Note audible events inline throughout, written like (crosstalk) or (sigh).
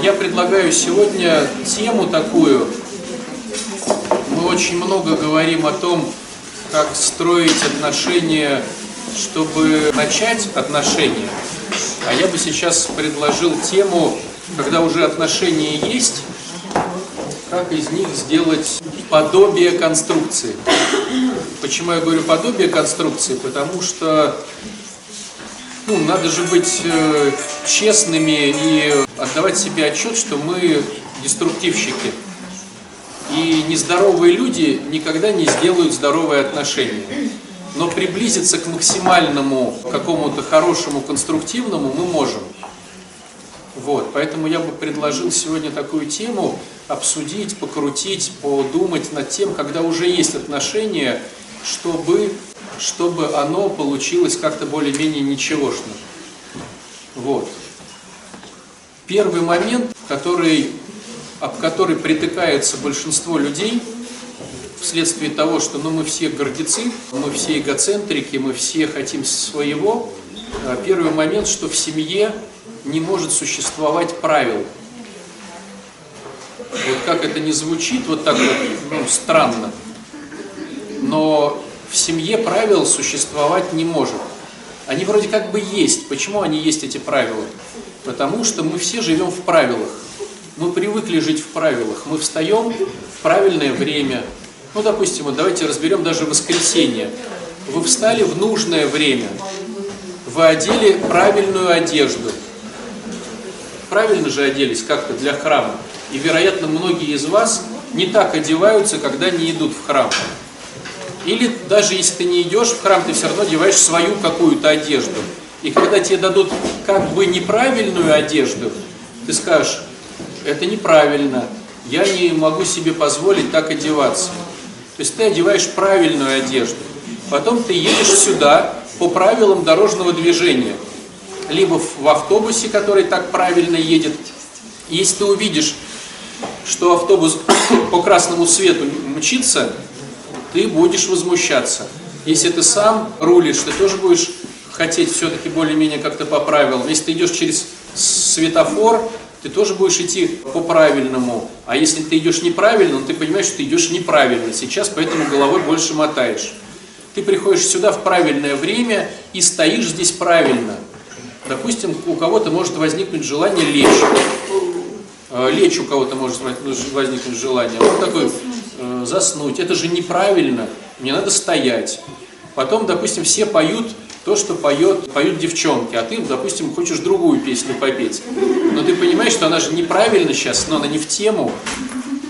Я предлагаю сегодня тему такую. Мы очень много говорим о том, как строить отношения, чтобы начать отношения. А я бы сейчас предложил тему, когда уже отношения есть, как из них сделать подобие конструкции. Почему я говорю подобие конструкции? Потому что ну, надо же быть э, честными и отдавать себе отчет, что мы деструктивщики. И нездоровые люди никогда не сделают здоровые отношения. Но приблизиться к максимальному, какому-то хорошему, конструктивному мы можем. Вот, поэтому я бы предложил сегодня такую тему обсудить, покрутить, подумать над тем, когда уже есть отношения, чтобы чтобы оно получилось как-то более-менее ничегошно. Вот. Первый момент, который, об который притыкается большинство людей, вследствие того, что ну, мы все гордецы, мы все эгоцентрики, мы все хотим своего, а первый момент, что в семье не может существовать правил. Вот как это не звучит, вот так вот ну, странно, но в семье правил существовать не может. Они вроде как бы есть. Почему они есть, эти правила? Потому что мы все живем в правилах. Мы привыкли жить в правилах. Мы встаем в правильное время. Ну, допустим, вот давайте разберем даже воскресенье. Вы встали в нужное время. Вы одели правильную одежду. Правильно же оделись как-то для храма. И, вероятно, многие из вас не так одеваются, когда не идут в храм. Или даже если ты не идешь в храм, ты все равно одеваешь свою какую-то одежду. И когда тебе дадут как бы неправильную одежду, ты скажешь, это неправильно, я не могу себе позволить так одеваться. То есть ты одеваешь правильную одежду. Потом ты едешь сюда по правилам дорожного движения. Либо в автобусе, который так правильно едет. Если ты увидишь, что автобус (coughs) по красному свету мчится, ты будешь возмущаться. Если ты сам рулишь, ты тоже будешь хотеть все-таки более-менее как-то по правилам. Если ты идешь через светофор, ты тоже будешь идти по правильному. А если ты идешь неправильно, ну, ты понимаешь, что ты идешь неправильно сейчас, поэтому головой больше мотаешь. Ты приходишь сюда в правильное время и стоишь здесь правильно. Допустим, у кого-то может возникнуть желание лечь. Э, лечь у кого-то может возникнуть желание. Вот такой э, заснуть. Это же неправильно. Мне надо стоять. Потом, допустим, все поют то, что поет, поют девчонки, а ты, допустим, хочешь другую песню попеть. Но ты понимаешь, что она же неправильно сейчас, но она не в тему.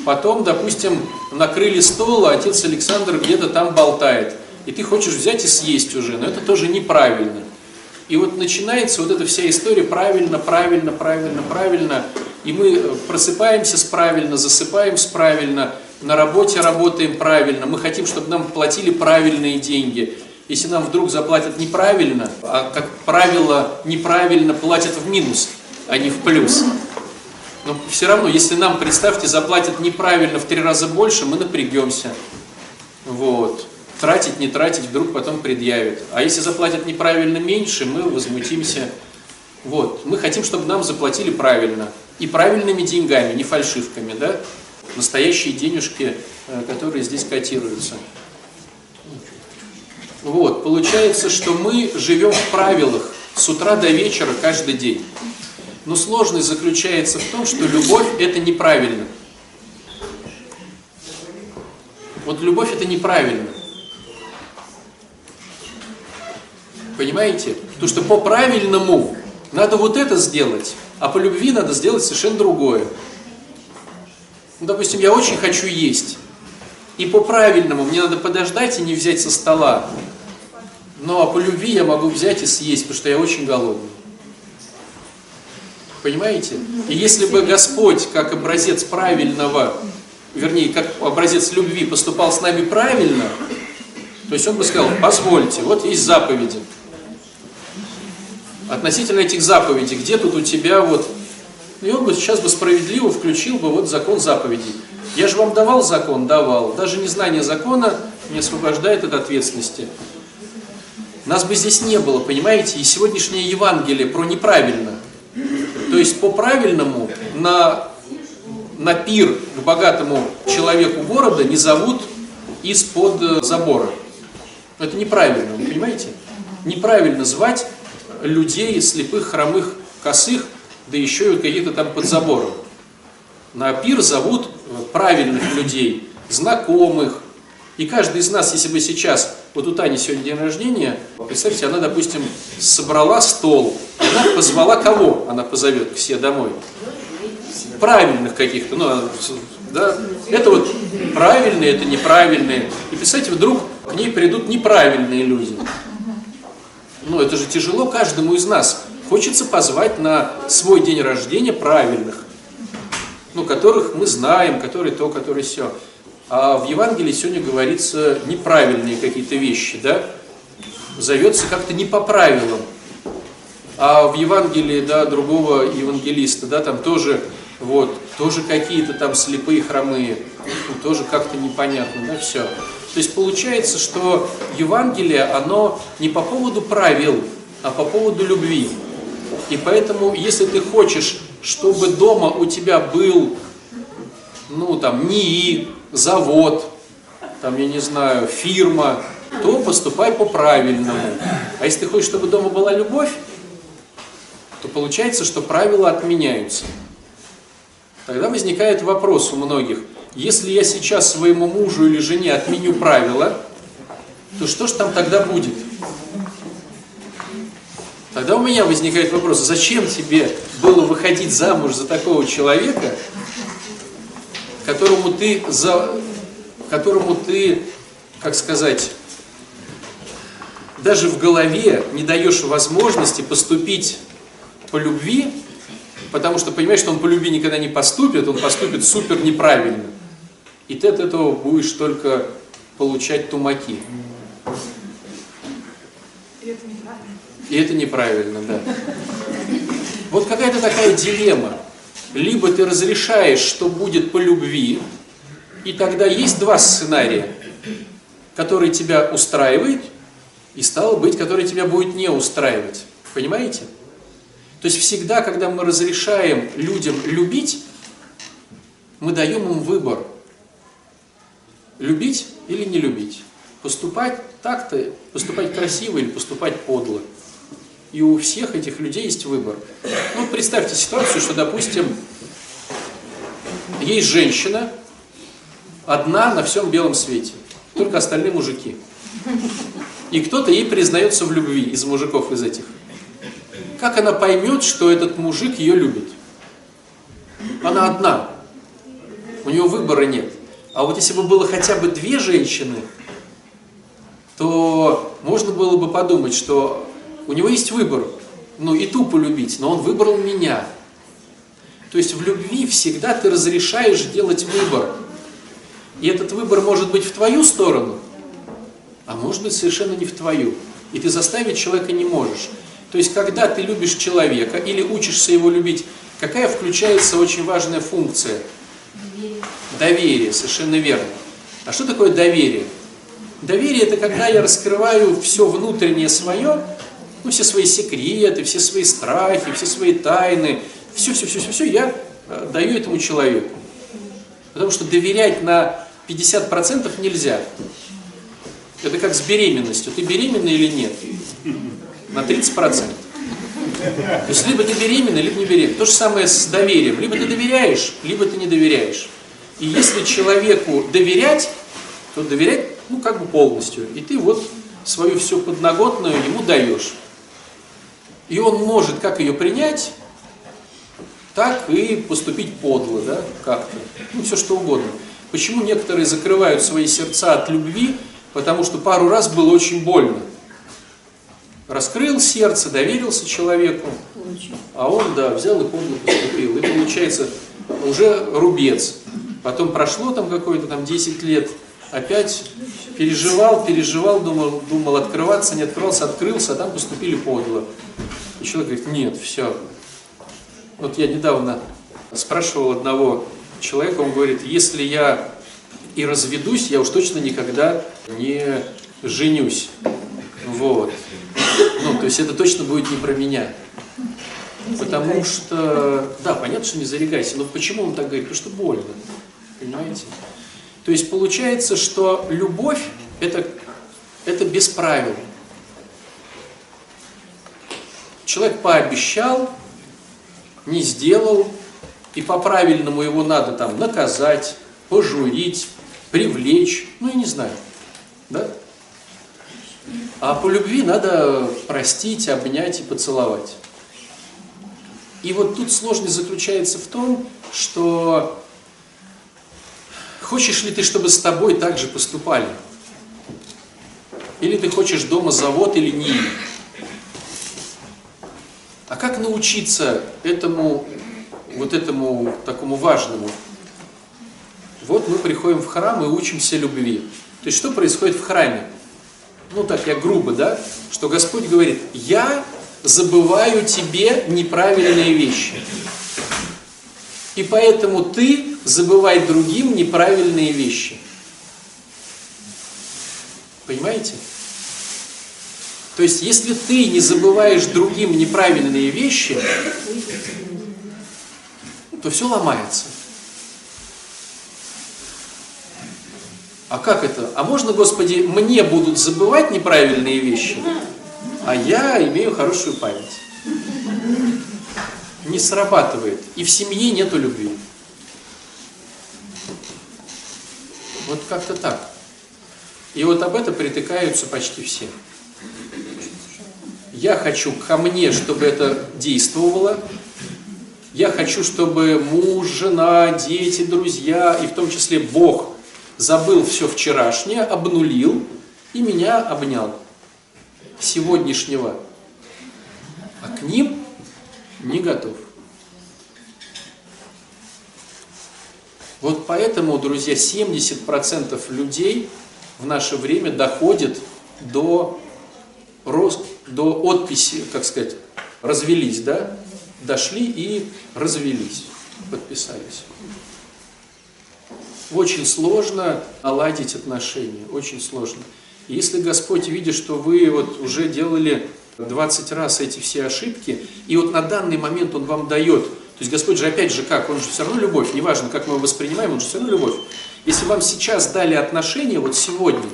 Потом, допустим, накрыли стол, а отец Александр где-то там болтает. И ты хочешь взять и съесть уже, но это тоже неправильно. И вот начинается вот эта вся история правильно, правильно, правильно, правильно. И мы просыпаемся с правильно, засыпаем с правильно, на работе работаем правильно, мы хотим, чтобы нам платили правильные деньги. Если нам вдруг заплатят неправильно, а как правило неправильно платят в минус, а не в плюс. Но все равно, если нам, представьте, заплатят неправильно в три раза больше, мы напрягемся. Вот. Тратить, не тратить, вдруг потом предъявят. А если заплатят неправильно меньше, мы возмутимся. Вот. Мы хотим, чтобы нам заплатили правильно. И правильными деньгами, не фальшивками, да? Настоящие денежки, э, которые здесь котируются. Вот, получается, что мы живем в правилах с утра до вечера каждый день. Но сложность заключается в том, что любовь это неправильно. Вот любовь это неправильно. Понимаете? Потому что по правильному надо вот это сделать, а по любви надо сделать совершенно другое. Ну, допустим, я очень хочу есть. И по-правильному мне надо подождать и не взять со стола. Ну а по любви я могу взять и съесть, потому что я очень голодный. Понимаете? И если бы Господь, как образец правильного, вернее, как образец любви поступал с нами правильно, то есть Он бы сказал, позвольте, вот есть заповеди. Относительно этих заповедей, где тут у тебя вот и он бы сейчас бы справедливо включил бы вот закон заповедей. Я же вам давал закон? Давал. Даже незнание закона не освобождает от ответственности. Нас бы здесь не было, понимаете? И сегодняшнее Евангелие про неправильно. То есть по правильному на, на пир к богатому человеку города не зовут из-под э, забора. Это неправильно, понимаете? Неправильно звать людей слепых, хромых, косых, да еще и каких-то там под забором. На пир зовут э, правильных людей, знакомых. И каждый из нас, если бы сейчас, вот у Тани сегодня день рождения, представьте, она, допустим, собрала стол, она позвала кого она позовет к себе домой? Правильных каких-то, ну, а, да, это вот правильные, это неправильные. И представьте, вдруг к ней придут неправильные люди. Ну, это же тяжело каждому из нас. Хочется позвать на свой день рождения правильных ну, которых мы знаем, которые то, которые все. А в Евангелии сегодня говорится неправильные какие-то вещи, да? Зовется как-то не по правилам. А в Евангелии, да, другого евангелиста, да, там тоже, вот, тоже какие-то там слепые, хромые, ну, тоже как-то непонятно, да, все. То есть получается, что Евангелие, оно не по поводу правил, а по поводу любви. И поэтому, если ты хочешь чтобы дома у тебя был, ну, там, НИИ, завод, там, я не знаю, фирма, то поступай по-правильному. А если ты хочешь, чтобы дома была любовь, то получается, что правила отменяются. Тогда возникает вопрос у многих, если я сейчас своему мужу или жене отменю правила, то что ж там тогда будет? Тогда у меня возникает вопрос, зачем тебе было выходить замуж за такого человека, которому ты, за, которому ты, как сказать, даже в голове не даешь возможности поступить по любви, потому что понимаешь, что он по любви никогда не поступит, он поступит супер неправильно. И ты от этого будешь только получать тумаки. И это неправильно. И это неправильно, да. Вот какая-то такая дилемма. Либо ты разрешаешь, что будет по любви, и тогда есть два сценария, который тебя устраивает, и стало быть, который тебя будет не устраивать. Понимаете? То есть всегда, когда мы разрешаем людям любить, мы даем им выбор. Любить или не любить. Поступать так-то, поступать красиво или поступать подло. И у всех этих людей есть выбор. Ну, представьте ситуацию, что, допустим, есть женщина, одна на всем белом свете, только остальные мужики. И кто-то ей признается в любви из мужиков из этих. Как она поймет, что этот мужик ее любит? Она одна. У нее выбора нет. А вот если бы было хотя бы две женщины, то можно было бы подумать, что у него есть выбор, ну и тупо любить, но он выбрал меня. То есть в любви всегда ты разрешаешь делать выбор. И этот выбор может быть в твою сторону, а может быть совершенно не в твою. И ты заставить человека не можешь. То есть когда ты любишь человека или учишься его любить, какая включается очень важная функция? Доверие. Доверие, совершенно верно. А что такое доверие? Доверие это когда я раскрываю все внутреннее свое ну, все свои секреты, все свои страхи, все свои тайны, все-все-все-все я э, даю этому человеку. Потому что доверять на 50% нельзя. Это как с беременностью. Ты беременна или нет? На 30%. То есть либо ты беременна, либо не беременна. То же самое с доверием. Либо ты доверяешь, либо ты не доверяешь. И если человеку доверять, то доверять, ну, как бы полностью. И ты вот свою всю подноготную ему даешь. И он может как ее принять, так и поступить подло, да, как-то. Ну, все что угодно. Почему некоторые закрывают свои сердца от любви? Потому что пару раз было очень больно. Раскрыл сердце, доверился человеку, а он, да, взял и подло поступил. И получается уже рубец. Потом прошло там какое-то там 10 лет, опять переживал, переживал, думал, думал открываться, не открывался, открылся, а там поступили подло. И человек говорит, нет, все. Вот я недавно спрашивал одного человека, он говорит, если я и разведусь, я уж точно никогда не женюсь. Вот. Ну, то есть это точно будет не про меня. Потому что, да, понятно, что не зарекайся, но почему он так говорит? Потому что больно, понимаете? То есть получается, что любовь это, это без правил. Человек пообещал, не сделал, и по-правильному его надо там наказать, пожурить, привлечь, ну я не знаю, да? А по любви надо простить, обнять и поцеловать. И вот тут сложность заключается в том, что хочешь ли ты, чтобы с тобой так же поступали? Или ты хочешь дома завод или не? А как научиться этому, вот этому такому важному? Вот мы приходим в храм и учимся любви. То есть что происходит в храме? ну так я грубо, да, что Господь говорит, я забываю тебе неправильные вещи. И поэтому ты забывай другим неправильные вещи. Понимаете? То есть, если ты не забываешь другим неправильные вещи, то все ломается. А как это? А можно, Господи, мне будут забывать неправильные вещи, а я имею хорошую память? Не срабатывает. И в семье нету любви. Вот как-то так. И вот об этом притыкаются почти все. Я хочу ко мне, чтобы это действовало. Я хочу, чтобы муж, жена, дети, друзья, и в том числе Бог забыл все вчерашнее, обнулил и меня обнял. Сегодняшнего. А к ним не готов. Вот поэтому, друзья, 70% людей в наше время доходит до, до отписи, как сказать, развелись, да? Дошли и развелись, подписались очень сложно наладить отношения, очень сложно. если Господь видит, что вы вот уже делали 20 раз эти все ошибки, и вот на данный момент Он вам дает, то есть Господь же опять же как, Он же все равно любовь, неважно, как мы его воспринимаем, Он же все равно любовь. Если вам сейчас дали отношения, вот сегодня,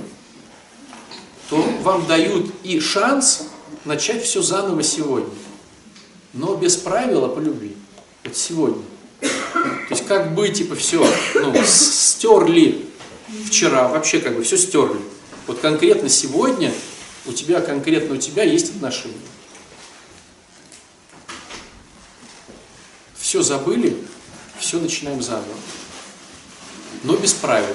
то вам дают и шанс начать все заново сегодня. Но без правила по любви. Вот сегодня. То есть как бы типа все, ну, стерли вчера, вообще как бы все стерли. Вот конкретно сегодня у тебя, конкретно у тебя есть отношения. Все забыли, все начинаем заново. Но без правил.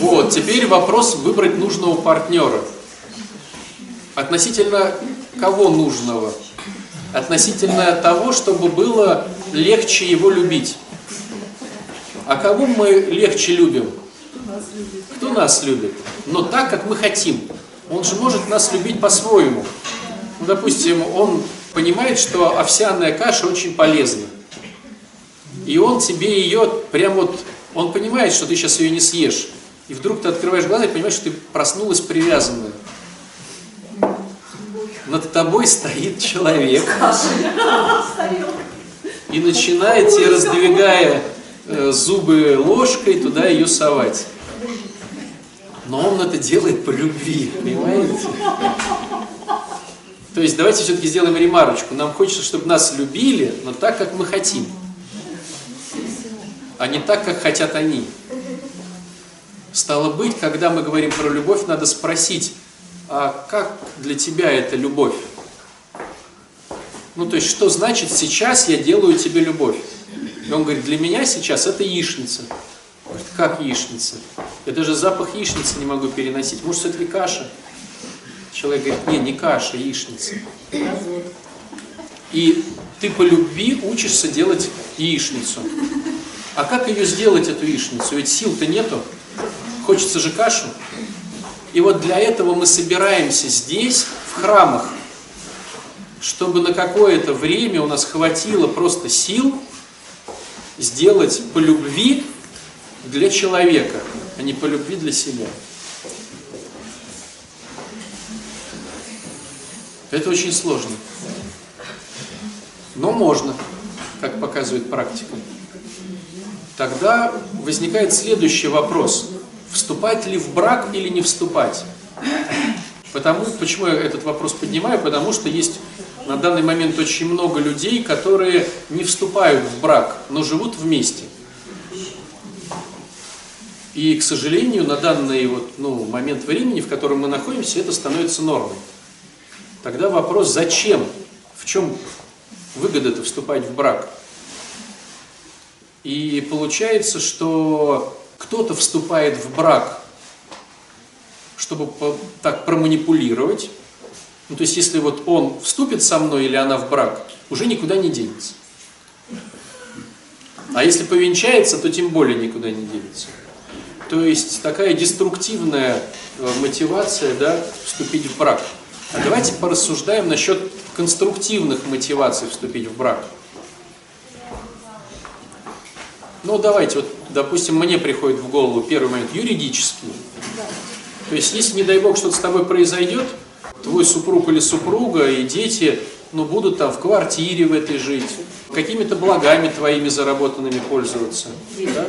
Вот, теперь вопрос выбрать нужного партнера. Относительно кого нужного? Относительно того, чтобы было легче его любить. А кого мы легче любим? Кто нас любит? Но так, как мы хотим. Он же может нас любить по-своему. Ну, допустим, он понимает, что овсяная каша очень полезна. И он тебе ее прям вот, он понимает, что ты сейчас ее не съешь. И вдруг ты открываешь глаза и понимаешь, что ты проснулась привязанная над тобой стоит человек и начинает тебе, раздвигая э, зубы ложкой, туда ее совать. Но он это делает по любви, понимаете? То есть давайте все-таки сделаем ремарочку. Нам хочется, чтобы нас любили, но так, как мы хотим. А не так, как хотят они. Стало быть, когда мы говорим про любовь, надо спросить, а как для тебя это любовь? Ну, то есть, что значит сейчас я делаю тебе любовь? И он говорит, для меня сейчас это яичница. Говорит, как яичница? Я даже запах яичницы не могу переносить. Может, все-таки каша? Человек говорит, не, не каша, яичница. И ты по любви учишься делать яичницу. А как ее сделать, эту яичницу? Ведь сил-то нету. Хочется же кашу. И вот для этого мы собираемся здесь, в храмах, чтобы на какое-то время у нас хватило просто сил сделать по любви для человека, а не по любви для себя. Это очень сложно. Но можно, как показывает практика. Тогда возникает следующий вопрос. Вступать ли в брак или не вступать? Потому, почему я этот вопрос поднимаю? Потому что есть на данный момент очень много людей, которые не вступают в брак, но живут вместе. И, к сожалению, на данный вот, ну, момент времени, в котором мы находимся, это становится нормой. Тогда вопрос, зачем? В чем выгода-то вступать в брак? И получается, что кто-то вступает в брак, чтобы так проманипулировать. Ну, то есть, если вот он вступит со мной или она в брак, уже никуда не денется. А если повенчается, то тем более никуда не денется. То есть такая деструктивная э, мотивация, да, вступить в брак. А давайте порассуждаем насчет конструктивных мотиваций вступить в брак. Ну, давайте, вот, допустим, мне приходит в голову первый момент юридический. То есть, если, не дай бог, что-то с тобой произойдет, твой супруг или супруга и дети, ну, будут там в квартире в этой жить, какими-то благами твоими заработанными пользоваться. Да?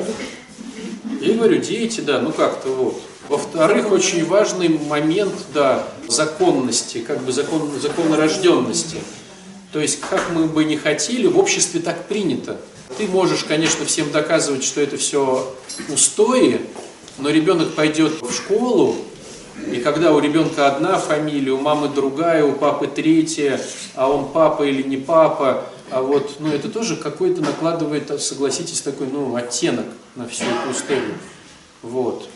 Я говорю, дети, да, ну как-то вот. Во-вторых, очень важный момент, да, законности, как бы закон, законорожденности. То есть, как мы бы не хотели, в обществе так принято. Ты можешь, конечно, всем доказывать, что это все устои, но ребенок пойдет в школу, и когда у ребенка одна фамилия, у мамы другая, у папы третья, а он папа или не папа, а вот, ну, это тоже какой-то накладывает, согласитесь, такой, ну, оттенок на всю эту историю. Вот.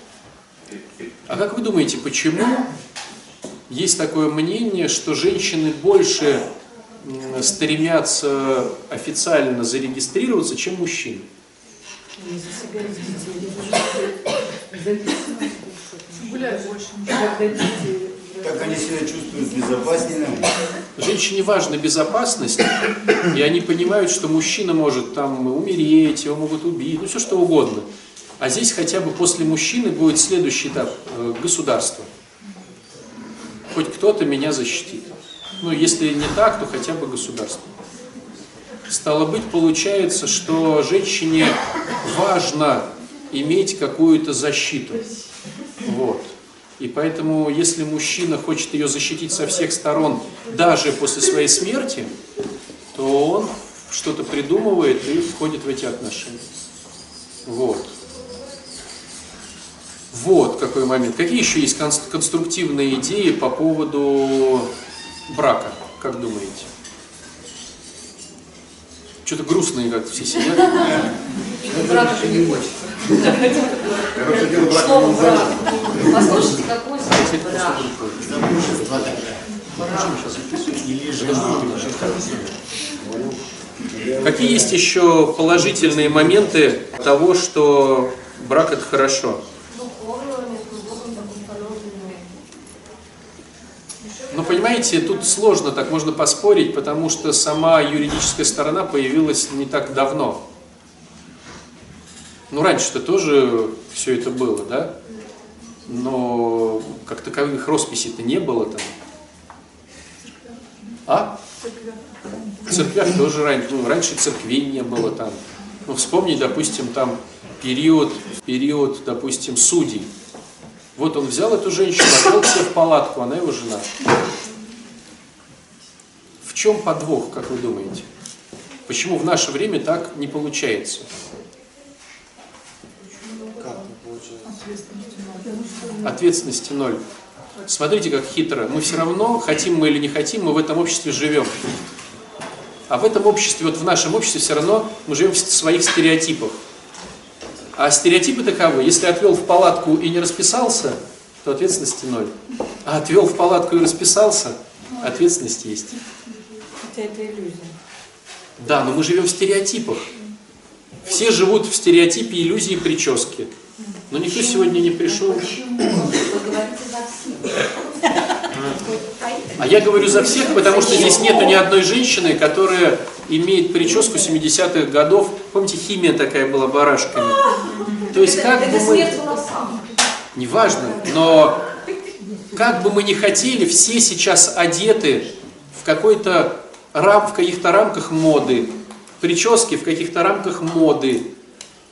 А как вы думаете, почему есть такое мнение, что женщины больше стремятся официально зарегистрироваться, чем мужчины? Как они себя чувствуют безопаснее? Женщине важна безопасность, и они понимают, что мужчина может там умереть, его могут убить, ну все что угодно. А здесь хотя бы после мужчины будет следующий этап э, – государство. Хоть кто-то меня защитит. Ну, если не так, то хотя бы государство. Стало быть, получается, что женщине важно иметь какую-то защиту. Вот. И поэтому, если мужчина хочет ее защитить со всех сторон, даже после своей смерти, то он что-то придумывает и входит в эти отношения. Вот. Вот какой момент. Какие еще есть конструктивные идеи по поводу брака, как думаете? Что-то грустные как все сидят. Брата же не хочет. Короче, дело брак Слово не брак. важно. Послушайте, какой брак. Замужество. Какие есть еще положительные моменты того, что брак это хорошо? Но понимаете, тут сложно, так можно поспорить, потому что сама юридическая сторона появилась не так давно. Ну, раньше-то тоже все это было, да? Но как таковых росписей-то не было там. А? В церквях тоже раньше, ну, раньше церквей не было там. Ну, вспомни, допустим, там период, период, допустим, судей. Вот он взял эту женщину, отвел себе в палатку, она его жена. В чем подвох, как вы думаете? Почему в наше время так не получается? Ответственности ноль. Смотрите, как хитро. Мы все равно, хотим мы или не хотим, мы в этом обществе живем. А в этом обществе, вот в нашем обществе все равно мы живем в своих стереотипах. А стереотипы таковы, если отвел в палатку и не расписался, то ответственности ноль. А отвел в палатку и расписался, ответственность есть. Хотя это иллюзия. Да, но мы живем в стереотипах. Все живут в стереотипе иллюзии прически. Но никто сегодня не пришел. Почему? Вы говорите за всех. А я говорю за всех, потому что здесь нету ни одной женщины, которая имеет прическу 70-х годов. Помните, химия такая была барашками. То есть как бы мы... Неважно, но как бы мы ни хотели, все сейчас одеты в какой-то рам, в каких-то рамках моды, прически в каких-то рамках моды.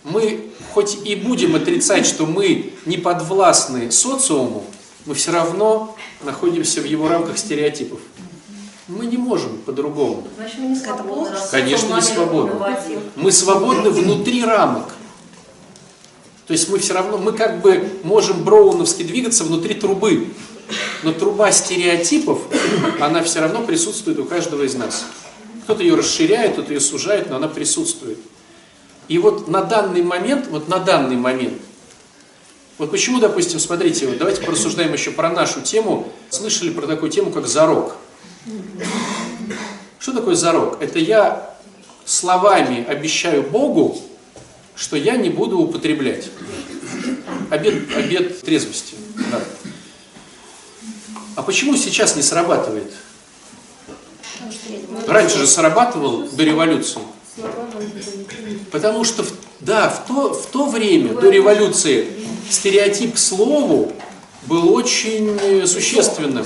Мы хоть и будем отрицать, что мы не подвластны социуму, мы все равно находимся в его рамках стереотипов. Мы не можем по-другому. Значит, мы не свободны. раз Конечно, не свободны. Мы свободны внутри рамок. То есть мы все равно, мы как бы можем броуновски двигаться внутри трубы. Но труба стереотипов, она все равно присутствует у каждого из нас. Кто-то ее расширяет, кто-то ее сужает, но она присутствует. И вот на данный момент, вот на данный момент, вот почему, допустим, смотрите, вот давайте порассуждаем еще про нашу тему. Слышали про такую тему, как зарок? Что такое зарок? Это я словами обещаю Богу, что я не буду употреблять. Обед, обед трезвости. Да. А почему сейчас не срабатывает? Раньше же срабатывал до революции. Потому что, в- да, в то, в то время, до революции, стереотип к слову был очень э, существенным.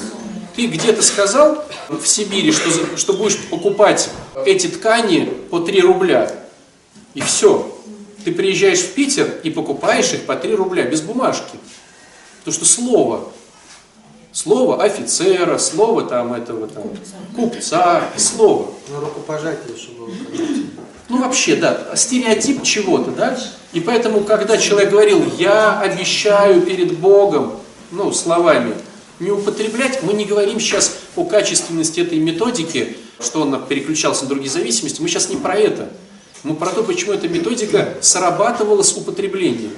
Ты где-то сказал в Сибири, что, что будешь покупать эти ткани по 3 рубля. И все. Ты приезжаешь в Питер и покупаешь их по 3 рубля, без бумажки. Потому что слово, слово офицера, слово там этого там, купца, слово. Ну, рукопожатие, чтобы было. Ну вообще, да, стереотип чего-то, да? И поэтому, когда человек говорил, я обещаю перед Богом, ну, словами, не употреблять, мы не говорим сейчас о качественности этой методики, что он переключался на другие зависимости, мы сейчас не про это. Мы про то, почему эта методика срабатывала с употреблением.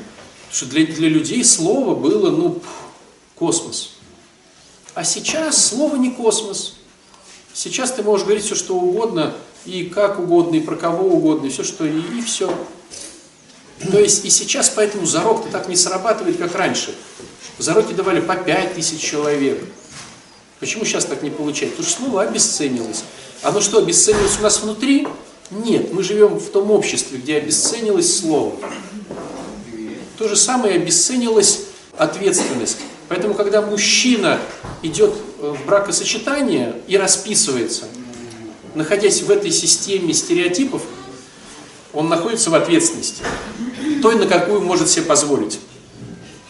Потому что для, для людей слово было, ну, космос. А сейчас слово не космос. Сейчас ты можешь говорить все, что угодно, и как угодно, и про кого угодно, и все, что и, и все. То есть и сейчас поэтому зарок-то так не срабатывает, как раньше. Зароки давали по 5 тысяч человек. Почему сейчас так не получается? Потому что слово обесценилось. Оно что, обесценилось у нас внутри? Нет, мы живем в том обществе, где обесценилось слово. То же самое обесценилась ответственность. Поэтому, когда мужчина идет э, в бракосочетание и расписывается, находясь в этой системе стереотипов, он находится в ответственности, той, на какую может себе позволить.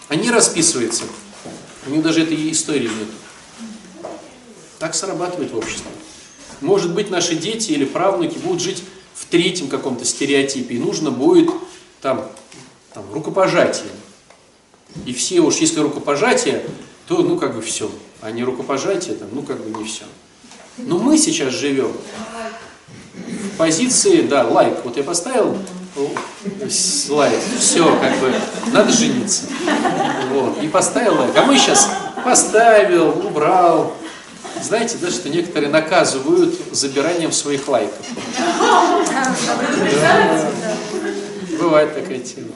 А не расписывается, у него даже этой истории нет. Так срабатывает в обществе. Может быть, наши дети или правнуки будут жить в третьем каком-то стереотипе, и нужно будет там, там рукопожатие. И все уж, если рукопожатие, то ну как бы все. А не рукопожатие, там, ну как бы не все. Но мы сейчас живем в позиции, да, лайк. Вот я поставил лайк, все, как бы, надо жениться. Вот, и поставил лайк. А мы сейчас поставил, убрал. Знаете, да, что некоторые наказывают забиранием своих лайков. Да. Бывает такая тема.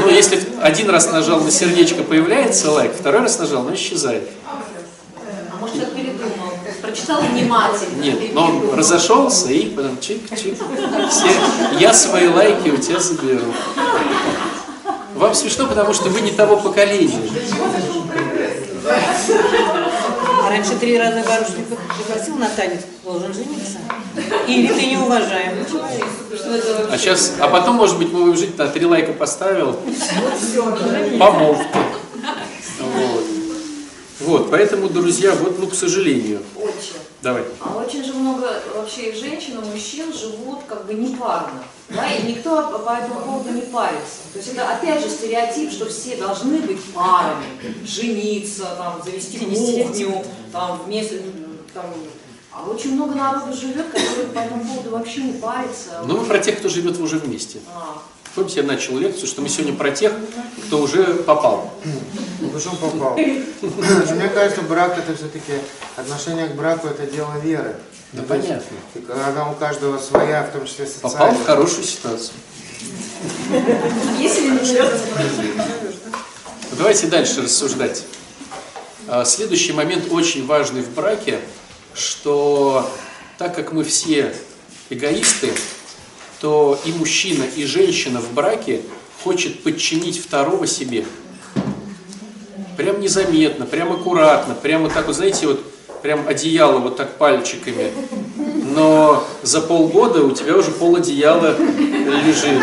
Ну, если один раз нажал на сердечко, появляется лайк, второй раз нажал, но исчезает. А может, я передумал? Прочитал внимательно. Нет, но он разошелся и потом чик-чик. Все, я свои лайки у тебя заберу. Вам смешно, потому что вы не того поколения. А раньше три раза барышню пригласил на танец, должен жениться. Или ты не уважаем. А сейчас, а потом, может быть, мы будем жить, на три лайка поставил, помолвки. Вот. Вот, поэтому, друзья, вот, ну, к сожалению. Отче. Давай. А очень же много вообще и женщин, и мужчин живут как бы непарно. Да, и никто по по этому поводу не парится. То есть это опять же стереотип, что все должны быть парами, жениться, там, завести кухню, там, вместе, там. А очень много народу живет, который по этому поводу вообще не парится. Ну, мы про тех, кто живет уже вместе. А, Помните, я начал лекцию, что мы сегодня про тех, кто уже попал. Ну, почему попал? Мне кажется, брак это все-таки отношение к браку это дело веры. Да Ну, есть, понятно. и Она у каждого своя, в том числе Попал социальная. в хорошую ситуацию. если не Ну, Давайте дальше рассуждать. А, Следующий момент очень важный в браке, что так как мы все эгоисты, то и мужчина, и женщина в браке хочет подчинить второго себе. Прям незаметно, прям аккуратно, прямо так вот, знаете, вот прям одеяло вот так пальчиками, но за полгода у тебя уже пол одеяла лежит.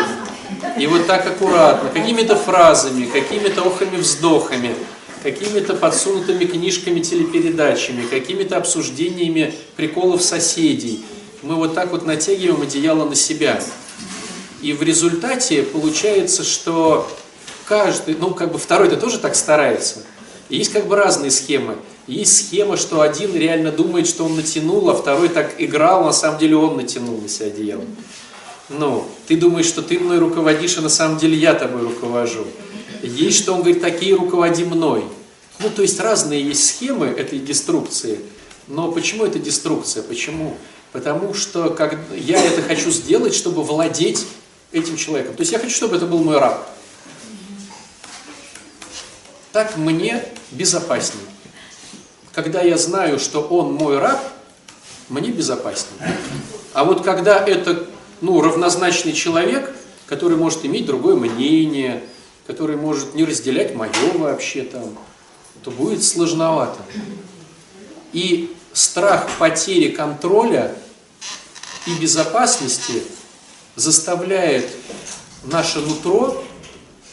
И вот так аккуратно, какими-то фразами, какими-то охами-вздохами, какими-то подсунутыми книжками, телепередачами, какими-то обсуждениями приколов соседей. Мы вот так вот натягиваем одеяло на себя. И в результате получается, что каждый, ну как бы второй-то тоже так старается. И есть как бы разные схемы. Есть схема, что один реально думает, что он натянул, а второй так играл, на самом деле он натянул на себя одеяло. Ну, ты думаешь, что ты мной руководишь, а на самом деле я тобой руковожу. Есть, что он говорит, такие руководи мной. Ну, то есть разные есть схемы этой деструкции. Но почему это деструкция? Почему? Потому что как, я это хочу сделать, чтобы владеть этим человеком. То есть я хочу, чтобы это был мой раб. Так мне безопаснее. Когда я знаю, что он мой раб, мне безопаснее. А вот когда это ну, равнозначный человек, который может иметь другое мнение, который может не разделять мое вообще там, то будет сложновато. И страх потери контроля и безопасности заставляет наше нутро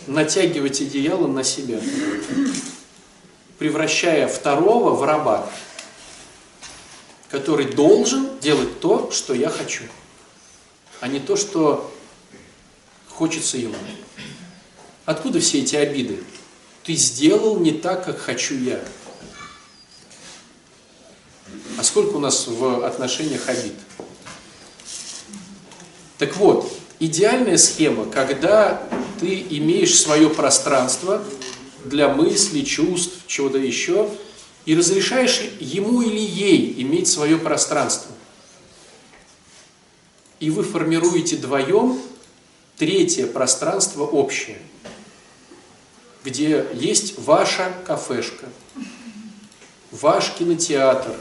натягивать одеяло на себя, превращая второго в раба, который должен делать то, что я хочу, а не то, что хочется ему. Откуда все эти обиды? Ты сделал не так, как хочу я. А сколько у нас в отношениях обид? Так вот, идеальная схема, когда ты имеешь свое пространство для мыслей, чувств, чего-то еще, и разрешаешь ему или ей иметь свое пространство. И вы формируете вдвоем третье пространство общее, где есть ваша кафешка, ваш кинотеатр,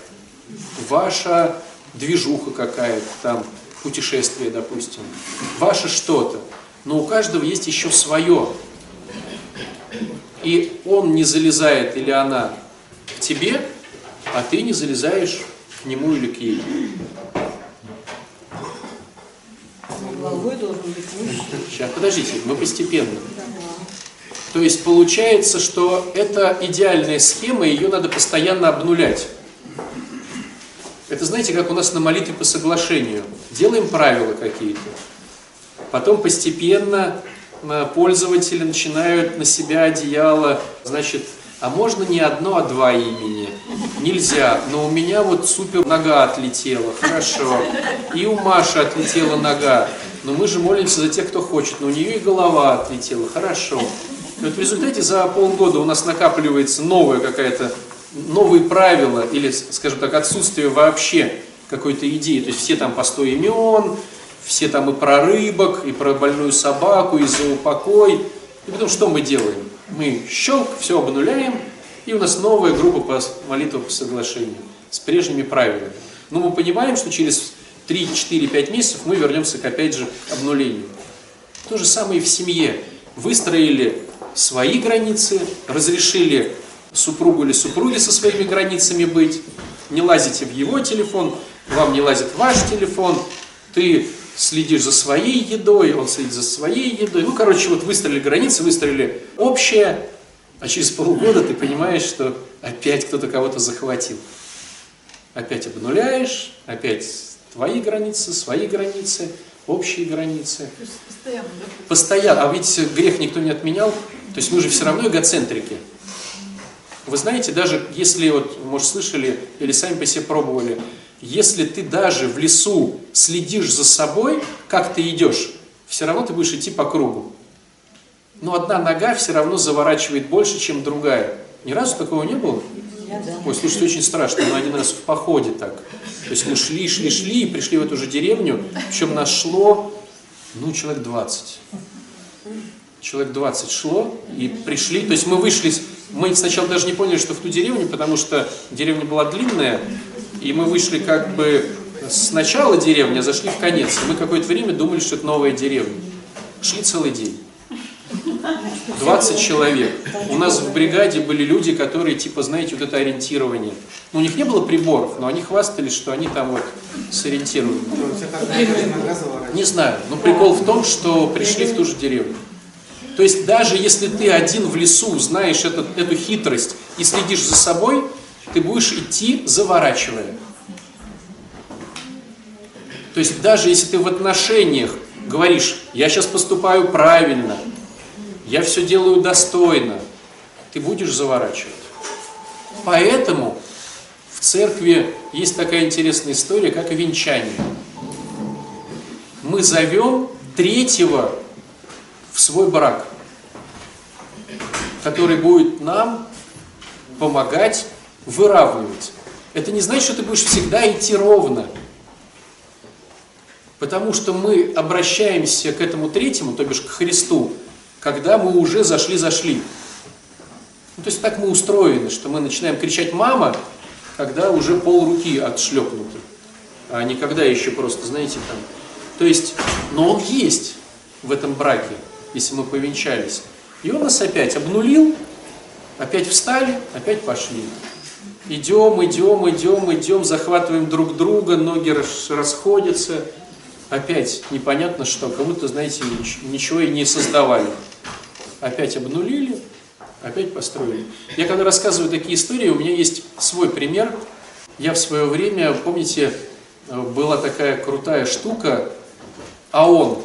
ваша движуха какая-то там, путешествие, допустим, ваше что-то, но у каждого есть еще свое. И он не залезает или она к тебе, а ты не залезаешь к нему или к ей. Головой должен быть мужчина. Сейчас, подождите, мы постепенно. То есть получается, что это идеальная схема, ее надо постоянно обнулять. Знаете, как у нас на молитве по соглашению. Делаем правила какие-то. Потом постепенно э, пользователи начинают на себя одеяло, значит, а можно не одно, а два имени? Нельзя, но у меня вот супер нога отлетела, хорошо. И у Маши отлетела нога, но мы же молимся за тех, кто хочет, но у нее и голова отлетела, хорошо. И вот в результате за полгода у нас накапливается новая какая-то новые правила или, скажем так, отсутствие вообще какой-то идеи. То есть все там по 100 имен, все там и про рыбок, и про больную собаку, и за упокой. И потом что мы делаем? Мы щелк, все обнуляем, и у нас новая группа по молитвам по соглашению с прежними правилами. Но мы понимаем, что через 3, 4, 5 месяцев мы вернемся к, опять же, обнулению. То же самое и в семье. Выстроили свои границы, разрешили супругу или супруге со своими границами быть, не лазите в его телефон, вам не лазит ваш телефон, ты следишь за своей едой, он следит за своей едой. Ну, короче, вот выстроили границы, выстроили общее, а через полгода ты понимаешь, что опять кто-то кого-то захватил. Опять обнуляешь, опять твои границы, свои границы, общие границы. Постоянно. Постоянно. А ведь грех никто не отменял. То есть мы же все равно эгоцентрики. Вы знаете, даже если, вот, может, слышали или сами по себе пробовали, если ты даже в лесу следишь за собой, как ты идешь, все равно ты будешь идти по кругу. Но одна нога все равно заворачивает больше, чем другая. Ни разу такого не было? Я да. Ой, слушайте, очень страшно, мы один раз в походе так. То есть мы шли, шли, шли и пришли в эту же деревню, причем нас шло, ну, человек 20. Человек 20 шло и пришли, то есть мы вышли, мы сначала даже не поняли, что в ту деревню, потому что деревня была длинная, и мы вышли как бы с начала деревни, а зашли в конец. И мы какое-то время думали, что это новая деревня. Шли целый день. 20 человек. У нас в бригаде были люди, которые, типа, знаете, вот это ориентирование. Ну, у них не было приборов, но они хвастались, что они там вот сориентированы. Не знаю, но прикол в том, что пришли в ту же деревню. То есть даже если ты один в лесу знаешь этот, эту хитрость и следишь за собой, ты будешь идти заворачивая. То есть даже если ты в отношениях говоришь, я сейчас поступаю правильно, я все делаю достойно, ты будешь заворачивать. Поэтому в церкви есть такая интересная история, как венчание. Мы зовем третьего в свой брак, который будет нам помогать выравнивать. Это не значит, что ты будешь всегда идти ровно. Потому что мы обращаемся к этому третьему, то бишь к Христу, когда мы уже зашли-зашли. Ну, то есть так мы устроены, что мы начинаем кричать «мама», когда уже пол руки отшлепнуты, а не когда еще просто, знаете, там. То есть, но он есть в этом браке, если мы повенчались. И он нас опять обнулил, опять встали, опять пошли. Идем, идем, идем, идем, захватываем друг друга, ноги рас- расходятся. Опять непонятно что, как будто, знаете, нич- ничего и не создавали. Опять обнулили, опять построили. Я когда рассказываю такие истории, у меня есть свой пример. Я в свое время, помните, э, была такая крутая штука, АОН,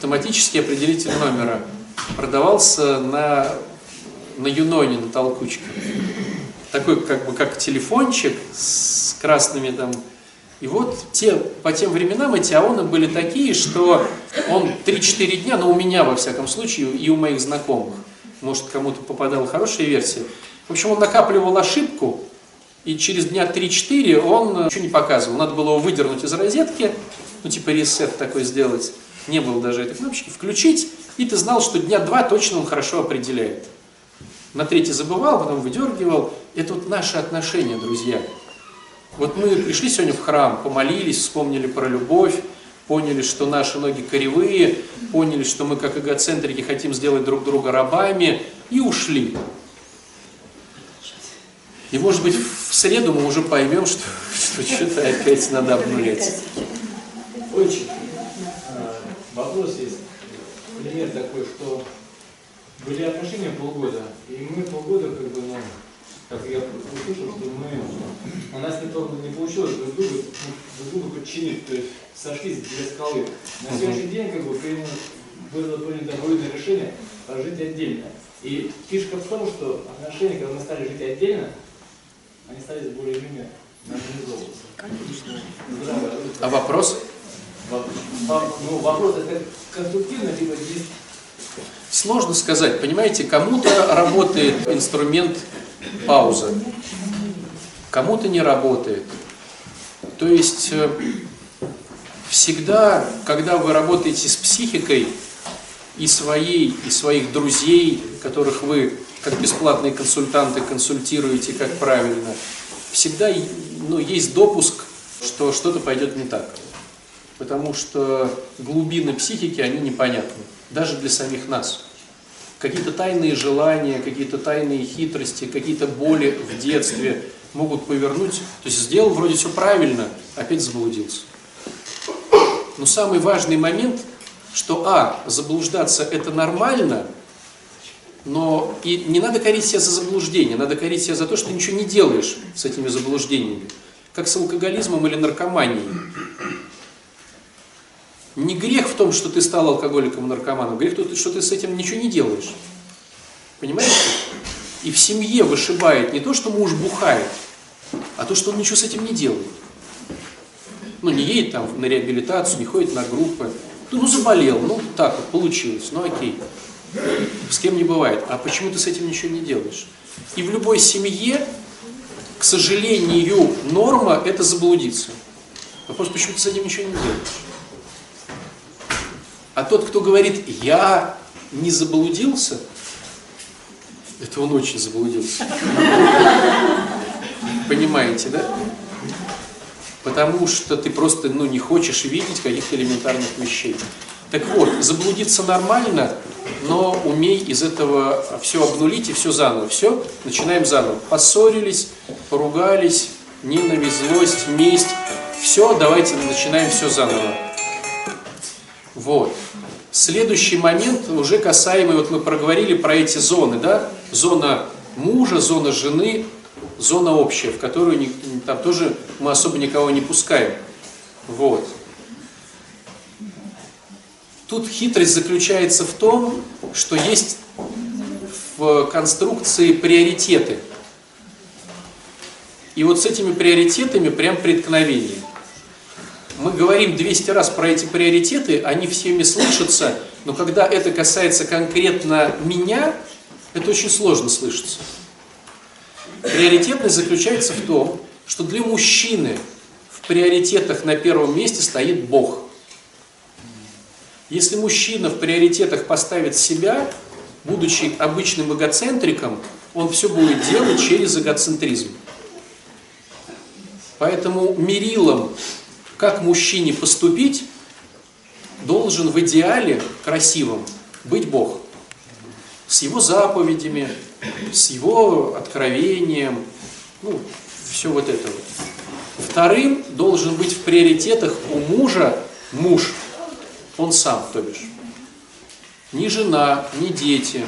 автоматический определитель номера, продавался на, на Юноне, на толкучке. Такой как бы как телефончик с красными там. И вот те, по тем временам эти АОНы были такие, что он 3-4 дня, ну у меня во всяком случае и у моих знакомых, может кому-то попадала хорошая версия. В общем, он накапливал ошибку, и через дня 3-4 он ничего не показывал. Надо было его выдернуть из розетки, ну типа ресет такой сделать. Не было даже этой кнопочки. Включить, и ты знал, что дня два точно он хорошо определяет. На третий забывал, потом выдергивал. Это вот наши отношения, друзья. Вот мы пришли сегодня в храм, помолились, вспомнили про любовь, поняли, что наши ноги коревые, поняли, что мы как эгоцентрики хотим сделать друг друга рабами, и ушли. И может быть в среду мы уже поймем, что, (laughs) что что-то опять надо обнулять. Очень. А, Вопрос есть. Пример такой, что были отношения полгода, и мы полгода, как бы, ну, как я услышал, что мы, у нас не, не получилось друг друга, друг друга подчинить, то есть сошлись для скалы. На следующий день, как бы, принято- было принято вроде решение пожить отдельно. И фишка в том, что отношения, когда мы стали жить отдельно, они стали более-менее организовываться. Конечно. А вопрос? Ну, вопрос это конструктивно, либо здесь Сложно сказать. Понимаете, кому-то работает инструмент пауза, кому-то не работает. То есть э, всегда, когда вы работаете с психикой и своей, и своих друзей, которых вы как бесплатные консультанты консультируете, как правильно, всегда ну, есть допуск, что что-то пойдет не так. Потому что глубины психики, они непонятны, даже для самих нас. Какие-то тайные желания, какие-то тайные хитрости, какие-то боли в детстве могут повернуть. То есть сделал вроде все правильно, опять заблудился. Но самый важный момент, что а, заблуждаться это нормально, но и не надо корить себя за заблуждение, надо корить себя за то, что ничего не делаешь с этими заблуждениями. Как с алкоголизмом или наркоманией. Не грех в том, что ты стал алкоголиком, наркоманом, грех в том, что ты с этим ничего не делаешь. Понимаете? И в семье вышибает не то, что муж бухает, а то, что он ничего с этим не делает. Ну, не едет там на реабилитацию, не ходит на группы. Ну, ну, заболел, ну, так вот получилось, ну, окей. С кем не бывает. А почему ты с этим ничего не делаешь? И в любой семье, к сожалению, норма – это заблудиться. Вопрос, почему ты с этим ничего не делаешь? А тот, кто говорит, я не заблудился, это он очень заблудился. Понимаете, да? Потому что ты просто ну, не хочешь видеть каких-то элементарных вещей. Так вот, заблудиться нормально, но умей из этого все обнулить и все заново. Все, начинаем заново. Поссорились, поругались, ненависть, злость, месть. Все, давайте начинаем все заново. Вот. Следующий момент, уже касаемый, вот мы проговорили про эти зоны, да? Зона мужа, зона жены, зона общая, в которую там тоже мы особо никого не пускаем. Вот. Тут хитрость заключается в том, что есть в конструкции приоритеты. И вот с этими приоритетами прям преткновение. Мы говорим 200 раз про эти приоритеты, они всеми слышатся, но когда это касается конкретно меня, это очень сложно слышится. Приоритетность заключается в том, что для мужчины в приоритетах на первом месте стоит Бог. Если мужчина в приоритетах поставит себя, будучи обычным эгоцентриком, он все будет делать через эгоцентризм. Поэтому мерилом, как мужчине поступить, должен в идеале красивым быть Бог. С его заповедями, с его откровением, ну, все вот это вот. Вторым должен быть в приоритетах у мужа муж, он сам, то бишь. Ни жена, ни дети,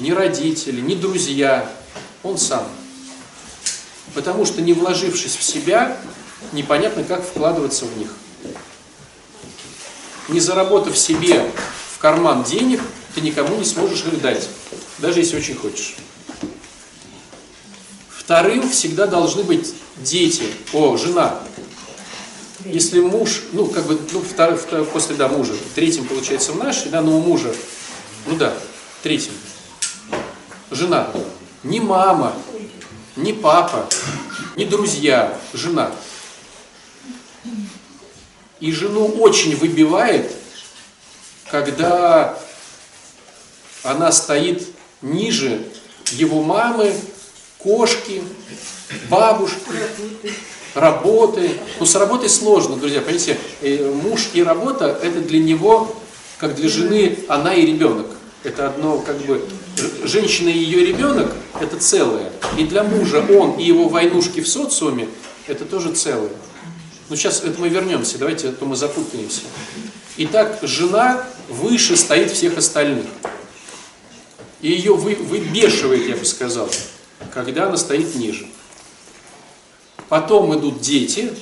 ни родители, ни друзья, он сам. Потому что не вложившись в себя, непонятно, как вкладываться в них. Не заработав себе в карман денег, ты никому не сможешь их дать, даже если очень хочешь. Вторым всегда должны быть дети, о, жена. Если муж, ну, как бы, ну, втор- втор- после, да, мужа, третьим, получается, в нашей, да, но у мужа, ну да, третьим. Жена. Не мама, не папа, не друзья, жена. И жену очень выбивает, когда она стоит ниже его мамы, кошки, бабушки, работы. Ну, с работой сложно, друзья, понимаете, э, муж и работа – это для него, как для жены, она и ребенок. Это одно, как бы, женщина и ее ребенок – это целое. И для мужа он и его войнушки в социуме – это тоже целое. Ну, сейчас это мы вернемся, давайте, а то мы запутаемся. Итак, жена выше стоит всех остальных. И ее вы, выбешивает, я бы сказал, когда она стоит ниже. Потом идут дети,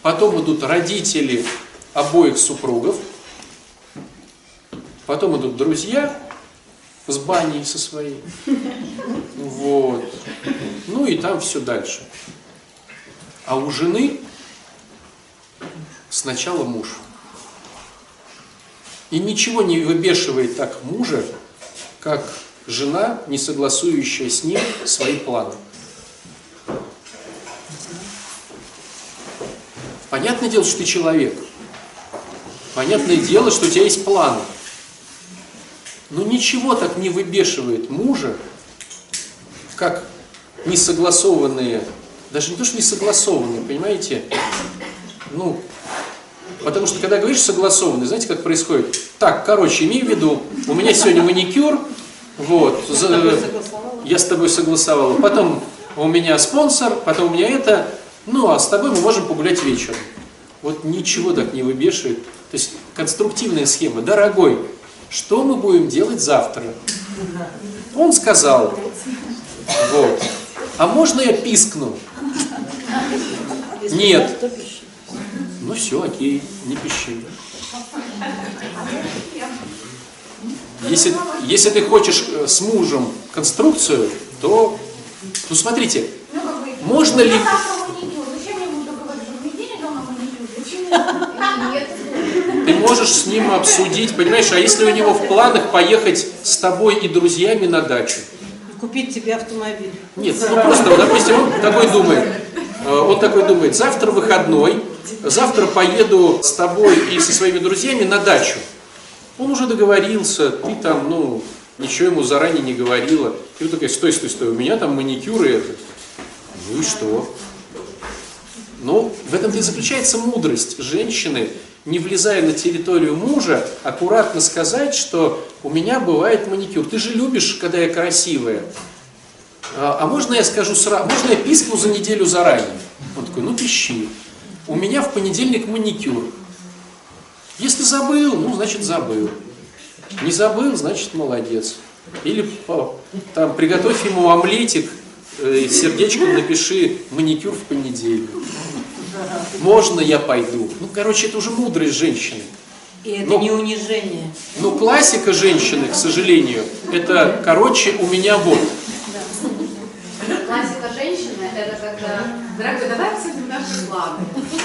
потом идут родители обоих супругов, потом идут друзья с баней со своей. Вот. Ну и там все дальше. А у жены сначала муж. И ничего не выбешивает так мужа, как жена, не согласующая с ним свои планы. Понятное дело, что ты человек. Понятное дело, что у тебя есть планы. Но ничего так не выбешивает мужа, как несогласованные, даже не то, что несогласованные, понимаете, ну, потому что когда говоришь согласованные, знаете, как происходит? Так, короче, имей в виду, у меня сегодня маникюр, вот, за- я с тобой согласовал, потом у меня спонсор, потом у меня это, ну, а с тобой мы можем погулять вечером. Вот ничего так не выбешивает. То есть конструктивная схема. Дорогой, что мы будем делать завтра? Он сказал, вот, а можно я пискну? Нет. Ну все, окей, не пищи. Если, если ты хочешь э, с мужем конструкцию, то, ну смотрите, Ну, Можно ли- ты можешь с ним обсудить, понимаешь, а если у него в планах поехать с тобой и друзьями на дачу? Купить тебе автомобиль. Нет, ну просто, допустим, он такой думает, э, он такой думает, завтра выходной, завтра поеду с тобой и со своими друзьями на дачу. Он уже договорился, ты там, ну, ничего ему заранее не говорила. И вот такая, стой, стой, стой, у меня там маникюр и это. Ну и что? Ну, в этом и заключается мудрость женщины не влезая на территорию мужа, аккуратно сказать, что у меня бывает маникюр. Ты же любишь, когда я красивая. А, а можно я скажу сразу, можно я пискну за неделю заранее? Он такой, ну пищи. У меня в понедельник маникюр. Если забыл, ну значит забыл. Не забыл, значит молодец. Или там приготовь ему омлетик, э, сердечком напиши маникюр в понедельник. Можно я пойду? Ну, короче, это уже мудрость женщины. И это Ну. не унижение. Но классика женщины, к сожалению, это, короче, у меня вот. Классика женщины – это когда, дорогой, давай обсудим наши планы.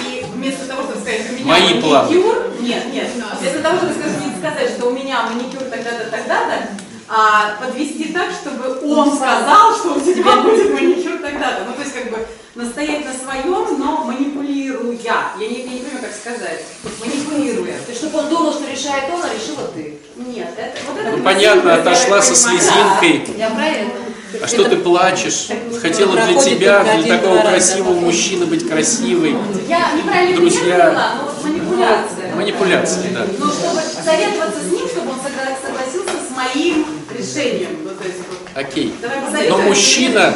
И вместо того, чтобы сказать, у меня Мои планы. маникюр, нет, нет, вместо того, чтобы сказать, не сказать, что у меня маникюр тогда-то, тогда-то, а подвести так, чтобы он сказал, что у тебя будет маникюр тогда-то. Ну, то есть, как бы, настоять на своем, но манипулируя. Я не, я не понимаю, как сказать. Манипулируя. То есть, чтобы он думал, что решает он, а решила ты. Нет, это вот это... Ну, понятно, отошла со слезинкой. Я правильно? А что ты плачешь? Хотела для тебя, для такого красивого мужчины быть красивой. Я неправильно Друзья. но вот манипуляция. Манипуляции, да. Ну, чтобы советоваться с ним, чтобы он согла- согласился с моим решением. Ну, Окей. Но мужчина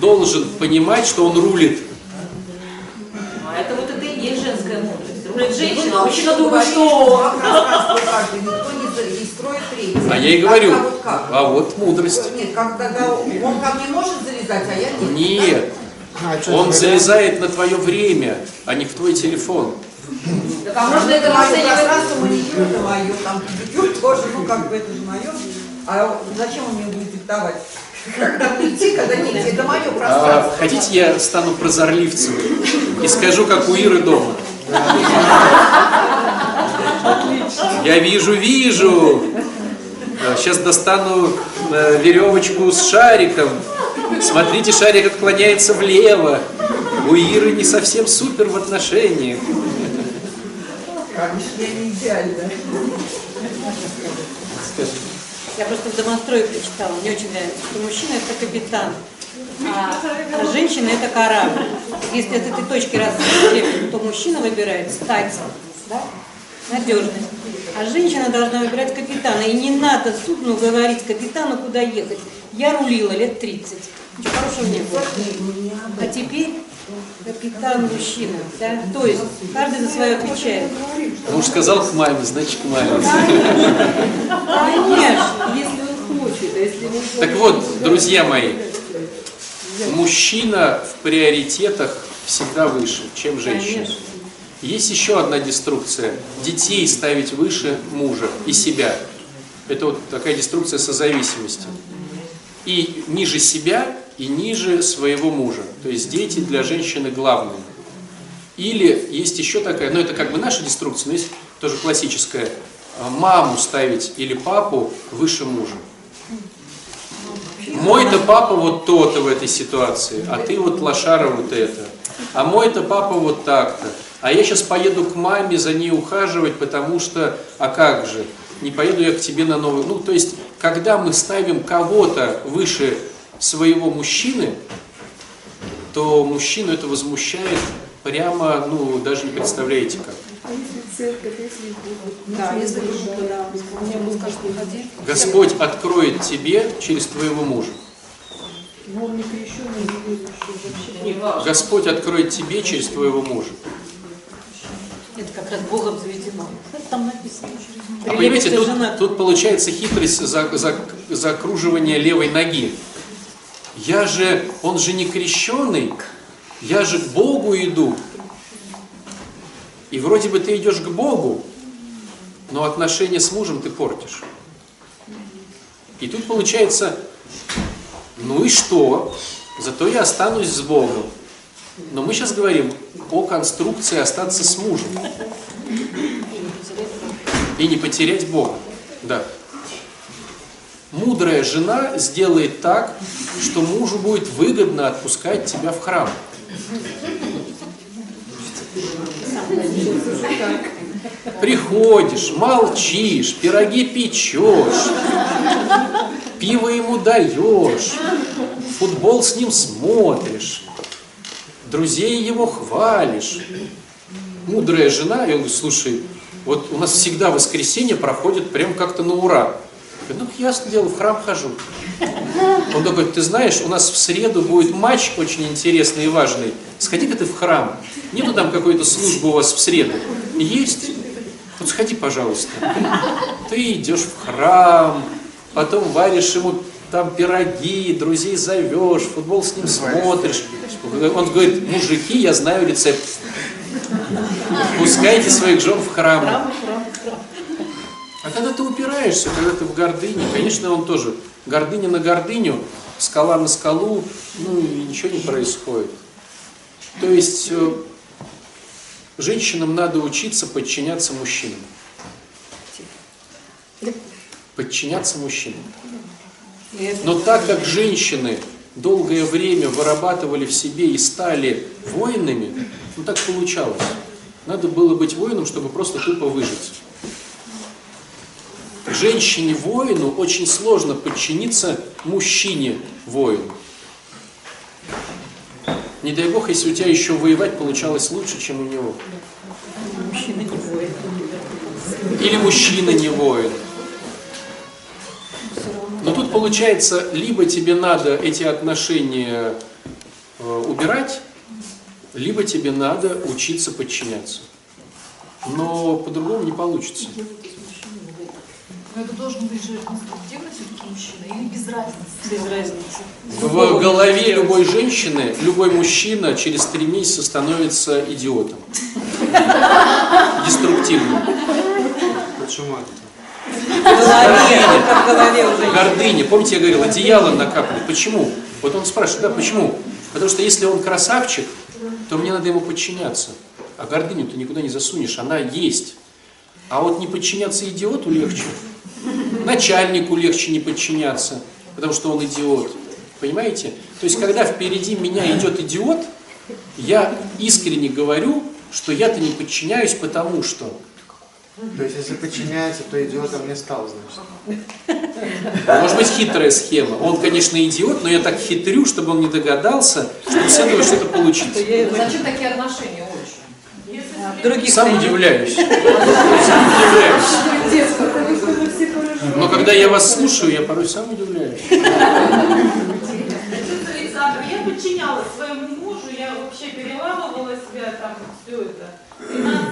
должен понимать, что он рулит. А это вот это и есть женская мудрость. Рулит женщина, а мужчина думает, что... (laughs) Не строит рейс. А я и говорю, Как-то вот как? а вот мудрость. Нет, как тогда он ко мне может залезать, а я нет. Нет, А, он залезает на твое время, а не в твой телефон. Так, а можно это расценивать? пространство, маникюр это мое, там педикюр тоже, ну как бы это же мое. А зачем он мне будет диктовать? Когда прийти, когда не идти, это мое А пространство. хотите, я стану прозорливцем и скажу, как у Иры дома? (laughs) Я вижу, вижу. Сейчас достану э, веревочку с шариком. Смотрите, шарик отклоняется влево. У Иры не совсем супер в отношениях. Конечно, не идеальна. Скажи. Я просто в домострое прочитала, мне очень нравится, что мужчина это капитан, а, а женщина это корабль. Если от этой точки рассмотреть, то мужчина выбирает стать, да, надежность. А женщина должна выбирать капитана. И не надо судну говорить капитану, куда ехать. Я рулила лет 30. Ничего хорошего не было. А теперь капитан мужчина. Да? То есть каждый за свое отвечает. Муж сказал к маме, значит к маме. Конечно, если он хочет, а если не хочет. Так вот, друзья мои, мужчина в приоритетах всегда выше, чем женщина. Конечно. Есть еще одна деструкция. Детей ставить выше мужа и себя. Это вот такая деструкция созависимости. И ниже себя, и ниже своего мужа. То есть дети для женщины главные. Или есть еще такая, ну это как бы наша деструкция, но есть тоже классическая, а, маму ставить или папу выше мужа. Мой-то папа вот то-то в этой ситуации, а ты вот лошара вот это. А мой-то папа вот так-то. А я сейчас поеду к маме за ней ухаживать, потому что, а как же, не поеду я к тебе на новый... Ну, то есть, когда мы ставим кого-то выше своего мужчины, то мужчину это возмущает прямо, ну, даже не представляете как. Господь откроет тебе через твоего мужа. Господь откроет тебе через твоего мужа. Это как раз Богом заведено. Это там написано. А Прилепится тут, жена. тут получается хитрость за, за- закруживания левой ноги. Я же, он же не крещеный, я же к Богу иду. И вроде бы ты идешь к Богу, но отношения с мужем ты портишь. И тут получается, ну и что? Зато я останусь с Богом. Но мы сейчас говорим о конструкции остаться с мужем и не потерять Бога. Да. Мудрая жена сделает так, что мужу будет выгодно отпускать тебя в храм. Приходишь, молчишь, пироги печешь, пиво ему даешь, футбол с ним смотришь, друзей его хвалишь. мудрая жена, и он говорит, слушай, вот у нас всегда воскресенье проходит прям как-то на ура. Я ну, ясно дело, в храм хожу. Он такой, ты знаешь, у нас в среду будет матч очень интересный и важный. Сходи-ка ты в храм. Нету там какой-то службы у вас в среду? Есть. Вот сходи, пожалуйста. Ты идешь в храм, потом варишь ему там пироги, друзей зовешь, футбол с ним смотришь. Он говорит, мужики, я знаю рецепт. Пускайте своих жен в храм. А когда ты упираешься, когда ты в гордыне, конечно, он тоже гордыня на гордыню, скала на скалу, ну и ничего не происходит. То есть э, женщинам надо учиться подчиняться мужчинам. Подчиняться мужчинам. Но так как женщины долгое время вырабатывали в себе и стали воинами, ну так получалось. Надо было быть воином, чтобы просто тупо выжить. Женщине-воину очень сложно подчиниться мужчине-воину. Не дай бог, если у тебя еще воевать получалось лучше, чем у него. Мужчина не воин. Или мужчина не воин. Но тут получается, либо тебе надо эти отношения э, убирать, либо тебе надо учиться подчиняться. Но по-другому не получится. Но это должен быть же конструктивно все-таки мужчина или без разницы? Без разницы. В голове любой женщины, любой мужчина через три месяца становится идиотом. (laughs) Деструктивным. Почему это? В голове, только в голове уже. Гордыня. Помните, я говорил, одеяло накапливает. Почему? Вот он спрашивает, да, почему? Потому что если он красавчик, то мне надо ему подчиняться. А гордыню ты никуда не засунешь, она есть. А вот не подчиняться идиоту легче. Начальнику легче не подчиняться, потому что он идиот. Понимаете? То есть, когда впереди меня идет идиот, я искренне говорю, что я-то не подчиняюсь, потому что. То есть, если подчиняется, то идиотом не стал, значит. Может быть хитрая схема. Он, конечно, идиот, но я так хитрю, чтобы он не догадался, чтобы с этого что-то получить. Зачем такие отношения? А других Сам удивляюсь. Сам удивляюсь. Но когда я вас слушаю, я порой сам удивляюсь. Александр, я подчинялась своему мужу, я вообще переламывала себя там все это 13 лет. В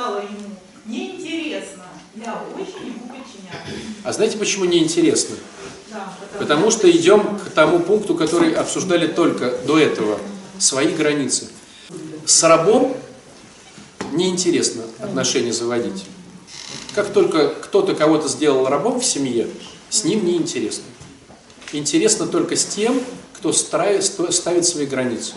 стала ему неинтересно. Я очень ему подчиняюсь. А знаете, почему неинтересно? Да, Потому что идем к тому пункту, который обсуждали только до этого. Свои границы. С рабом неинтересно отношения заводить. Как только кто-то кого-то сделал рабом в семье, с ним неинтересно. Интересно только с тем, кто ставит свои границы.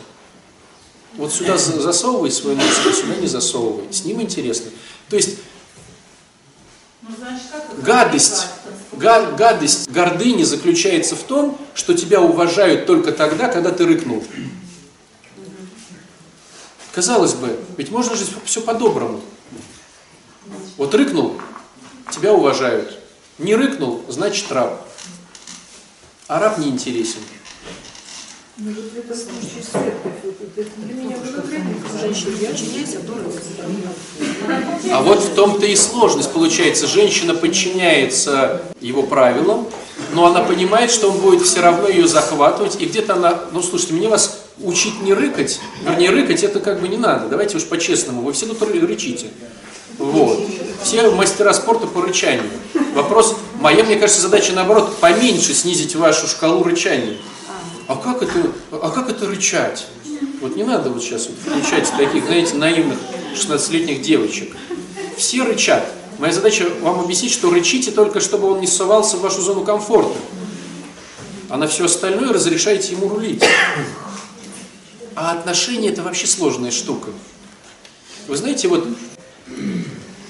Вот сюда за- засовывай свой нос, а сюда не засовывай. С ним интересно. То есть Ну, значит, Гадость, га- гадость гордыни заключается в том, что тебя уважают только тогда, когда ты рыкнул. Казалось бы, ведь можно же все по-доброму. Вот рыкнул, тебя уважают. Не рыкнул, значит раб. А раб не интересен. А вот в том-то и сложность получается. Женщина подчиняется его правилам, но она понимает, что он будет все равно ее захватывать. И где-то она, ну слушайте, мне вас учить не рыкать, вернее рыкать это как бы не надо. Давайте уж по-честному, вы все тут ры- рычите. Вот. Все мастера спорта по рычанию. Вопрос, моя, мне кажется, задача наоборот, поменьше снизить вашу шкалу рычания. А как это, а как это рычать? Вот не надо вот сейчас вот включать таких, знаете, наивных 16-летних девочек. Все рычат. Моя задача вам объяснить, что рычите только, чтобы он не совался в вашу зону комфорта. А на все остальное разрешайте ему рулить. А отношения это вообще сложная штука. Вы знаете, вот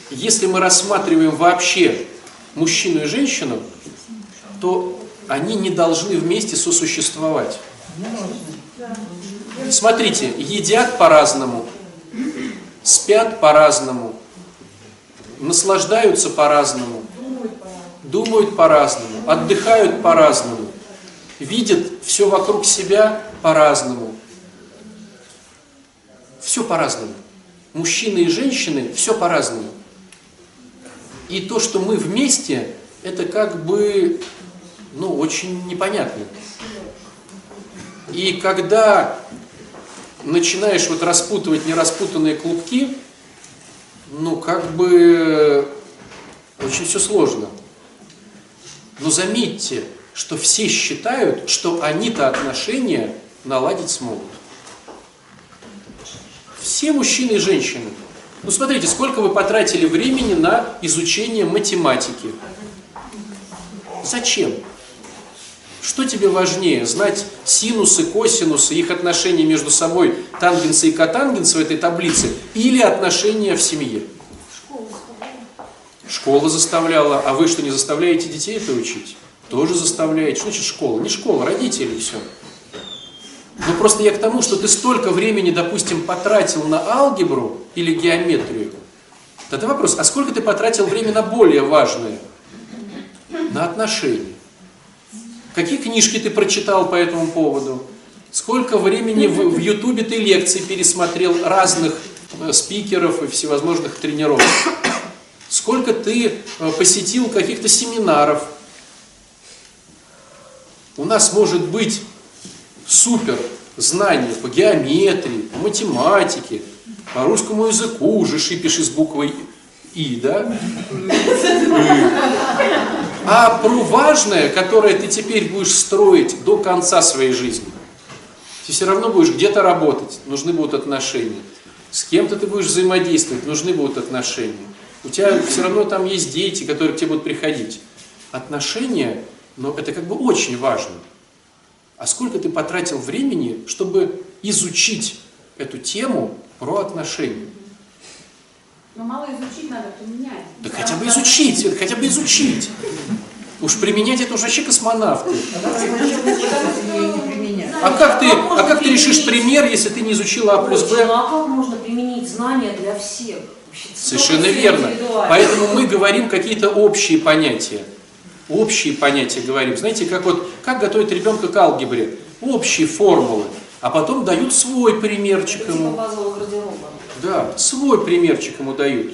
если мы рассматриваем вообще мужчину и женщину, то они не должны вместе сосуществовать. Смотрите, едят по-разному, спят по-разному, наслаждаются по-разному, думают по-разному, отдыхают по-разному, видят все вокруг себя по-разному. Все по-разному. мужчины и женщины все по-разному. И то, что мы вместе, это как бы, ну, очень непонятно. И когда начинаешь вот распутывать нераспутанные клубки, ну, как бы очень все сложно. Но заметьте, что все считают, что они-то отношения наладить смогут. Все мужчины и женщины. Ну смотрите, сколько вы потратили времени на изучение математики. Зачем? Что тебе важнее, знать синусы, косинусы, их отношения между собой, тангенсы и котангенсы в этой таблице, или отношения в семье? Школа заставляла, а вы что, не заставляете детей это учить? Тоже заставляете. Что значит школа? Не школа, родители, все. Ну просто я к тому, что ты столько времени, допустим, потратил на алгебру или геометрию. Тогда вопрос, а сколько ты потратил времени на более важное? На отношения. Какие книжки ты прочитал по этому поводу? Сколько времени в, Ютубе ты лекций пересмотрел разных э, спикеров и всевозможных тренеров? Сколько ты э, посетил каких-то семинаров? У нас может быть супер знания по геометрии, по математике, по русскому языку уже шипишь из буквы И, да? (laughs) А про важное, которое ты теперь будешь строить до конца своей жизни, ты все равно будешь где-то работать, нужны будут отношения. С кем-то ты будешь взаимодействовать, нужны будут отношения. У тебя все равно там есть дети, которые к тебе будут приходить. Отношения, но это как бы очень важно. А сколько ты потратил времени, чтобы изучить эту тему про отношения? Но мало изучить надо, применять. Да хотя бы изучить, Свет, хотя бы изучить. Уж применять это уже вообще космонавты. А как ты, а как ты решишь пример, если ты не изучила А плюс Б? Ну а как можно применить знания для всех? Совершенно верно. Поэтому мы говорим какие-то общие понятия. Общие понятия говорим. Знаете, как вот, как готовить ребенка к алгебре? Общие формулы. А потом дают свой примерчик ему. Да, свой примерчик ему дают.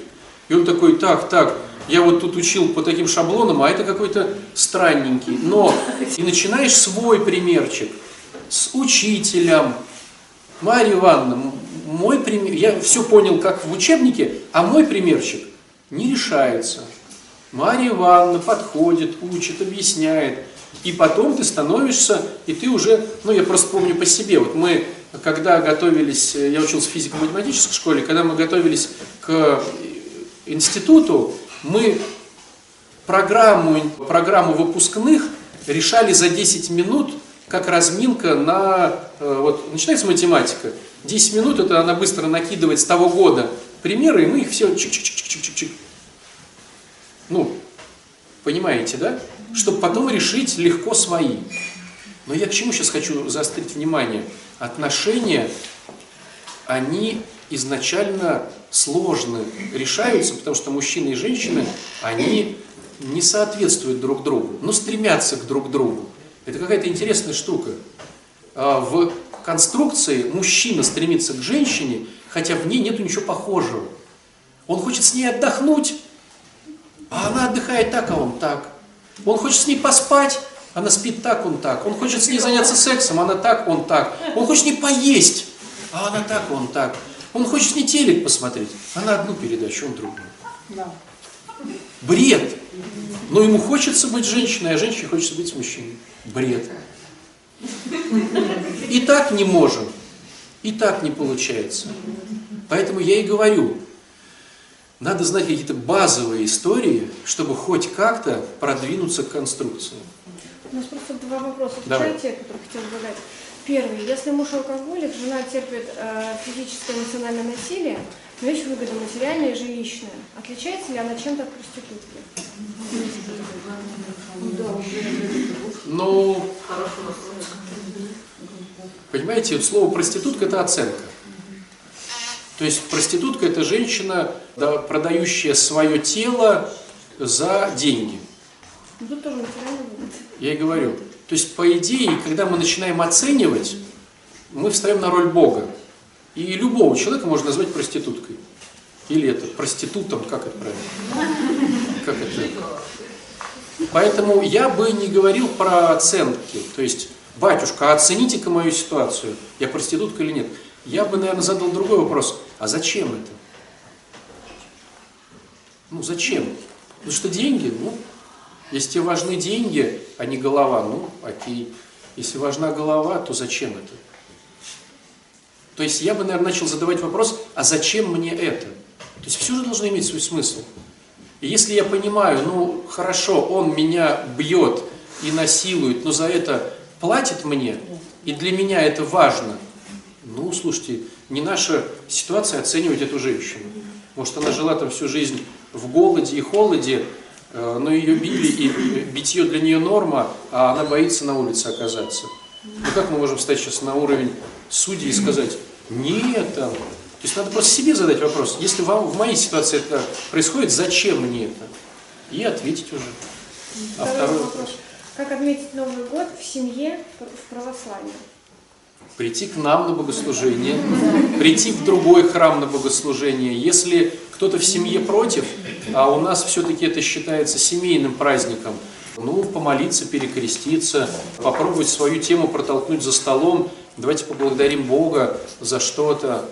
И он такой, так, так, я вот тут учил по таким шаблонам, а это какой-то странненький. Но и начинаешь свой примерчик с учителем. Марья Ивановна, мой пример, я все понял, как в учебнике, а мой примерчик не решается. Марья Ивановна подходит, учит, объясняет. И потом ты становишься, и ты уже, ну я просто помню по себе, вот мы, когда готовились, я учился в физико-математической школе, когда мы готовились к институту, мы программу, программу выпускных решали за 10 минут, как разминка на, вот начинается математика, 10 минут это она быстро накидывает с того года примеры, и мы их все чик-чик-чик-чик-чик. Ну, понимаете, да? Чтобы потом решить легко свои. Но я к чему сейчас хочу заострить внимание? Отношения, они изначально сложно решаются, потому что мужчины и женщины, они не соответствуют друг другу, но стремятся к друг другу. Это какая-то интересная штука. А в конструкции мужчина стремится к женщине, хотя в ней нет ничего похожего. Он хочет с ней отдохнуть, а она отдыхает так, а он так. Он хочет с ней поспать, она спит так, он так. Он хочет с ней заняться сексом, она так, он так. Он хочет с ней поесть, а она так, он так. Он хочет с ней телек посмотреть, она одну передачу, он другую. Бред. Но ему хочется быть женщиной, а женщине хочется быть мужчиной. Бред. И так не можем. И так не получается. Поэтому я и говорю, надо знать какие-то базовые истории, чтобы хоть как-то продвинуться к конструкции. У нас просто два вопроса Давай. чате, которые хотел задать. Первый. Если муж алкоголик, жена терпит э, физическое и эмоциональное насилие, но есть выгода материальная и жилищная. Отличается ли она чем-то от проститутки? Ну, понимаете, слово проститутка – это оценка. То есть проститутка – это женщина, да, продающая свое тело за деньги. Ну, Тут тоже материальная выгода. Я и говорю. То есть, по идее, когда мы начинаем оценивать, мы встаем на роль Бога. И любого человека можно назвать проституткой. Или это проститутом, как это правильно? Как это? Поэтому я бы не говорил про оценки. То есть, батюшка, оцените-ка мою ситуацию. Я проститутка или нет? Я бы, наверное, задал другой вопрос. А зачем это? Ну, зачем? Потому что деньги, ну, если тебе важны деньги, а не голова, ну, окей. Если важна голова, то зачем это? То есть я бы, наверное, начал задавать вопрос, а зачем мне это? То есть все же должно иметь свой смысл. И если я понимаю, ну, хорошо, он меня бьет и насилует, но за это платит мне, и для меня это важно, ну, слушайте, не наша ситуация оценивать эту женщину. Может, она жила там всю жизнь в голоде и холоде, но ее били, и битье для нее норма, а она боится на улице оказаться. Ну как мы можем встать сейчас на уровень судьи и сказать, нет, там. То есть надо просто себе задать вопрос, если вам в моей ситуации это происходит, зачем мне это? И ответить уже. А второй вопрос. Как отметить Новый год в семье в православии? Прийти к нам на богослужение, прийти в другой храм на богослужение. Если кто-то в семье против, а у нас все-таки это считается семейным праздником, ну, помолиться, перекреститься, попробовать свою тему протолкнуть за столом, давайте поблагодарим Бога за что-то.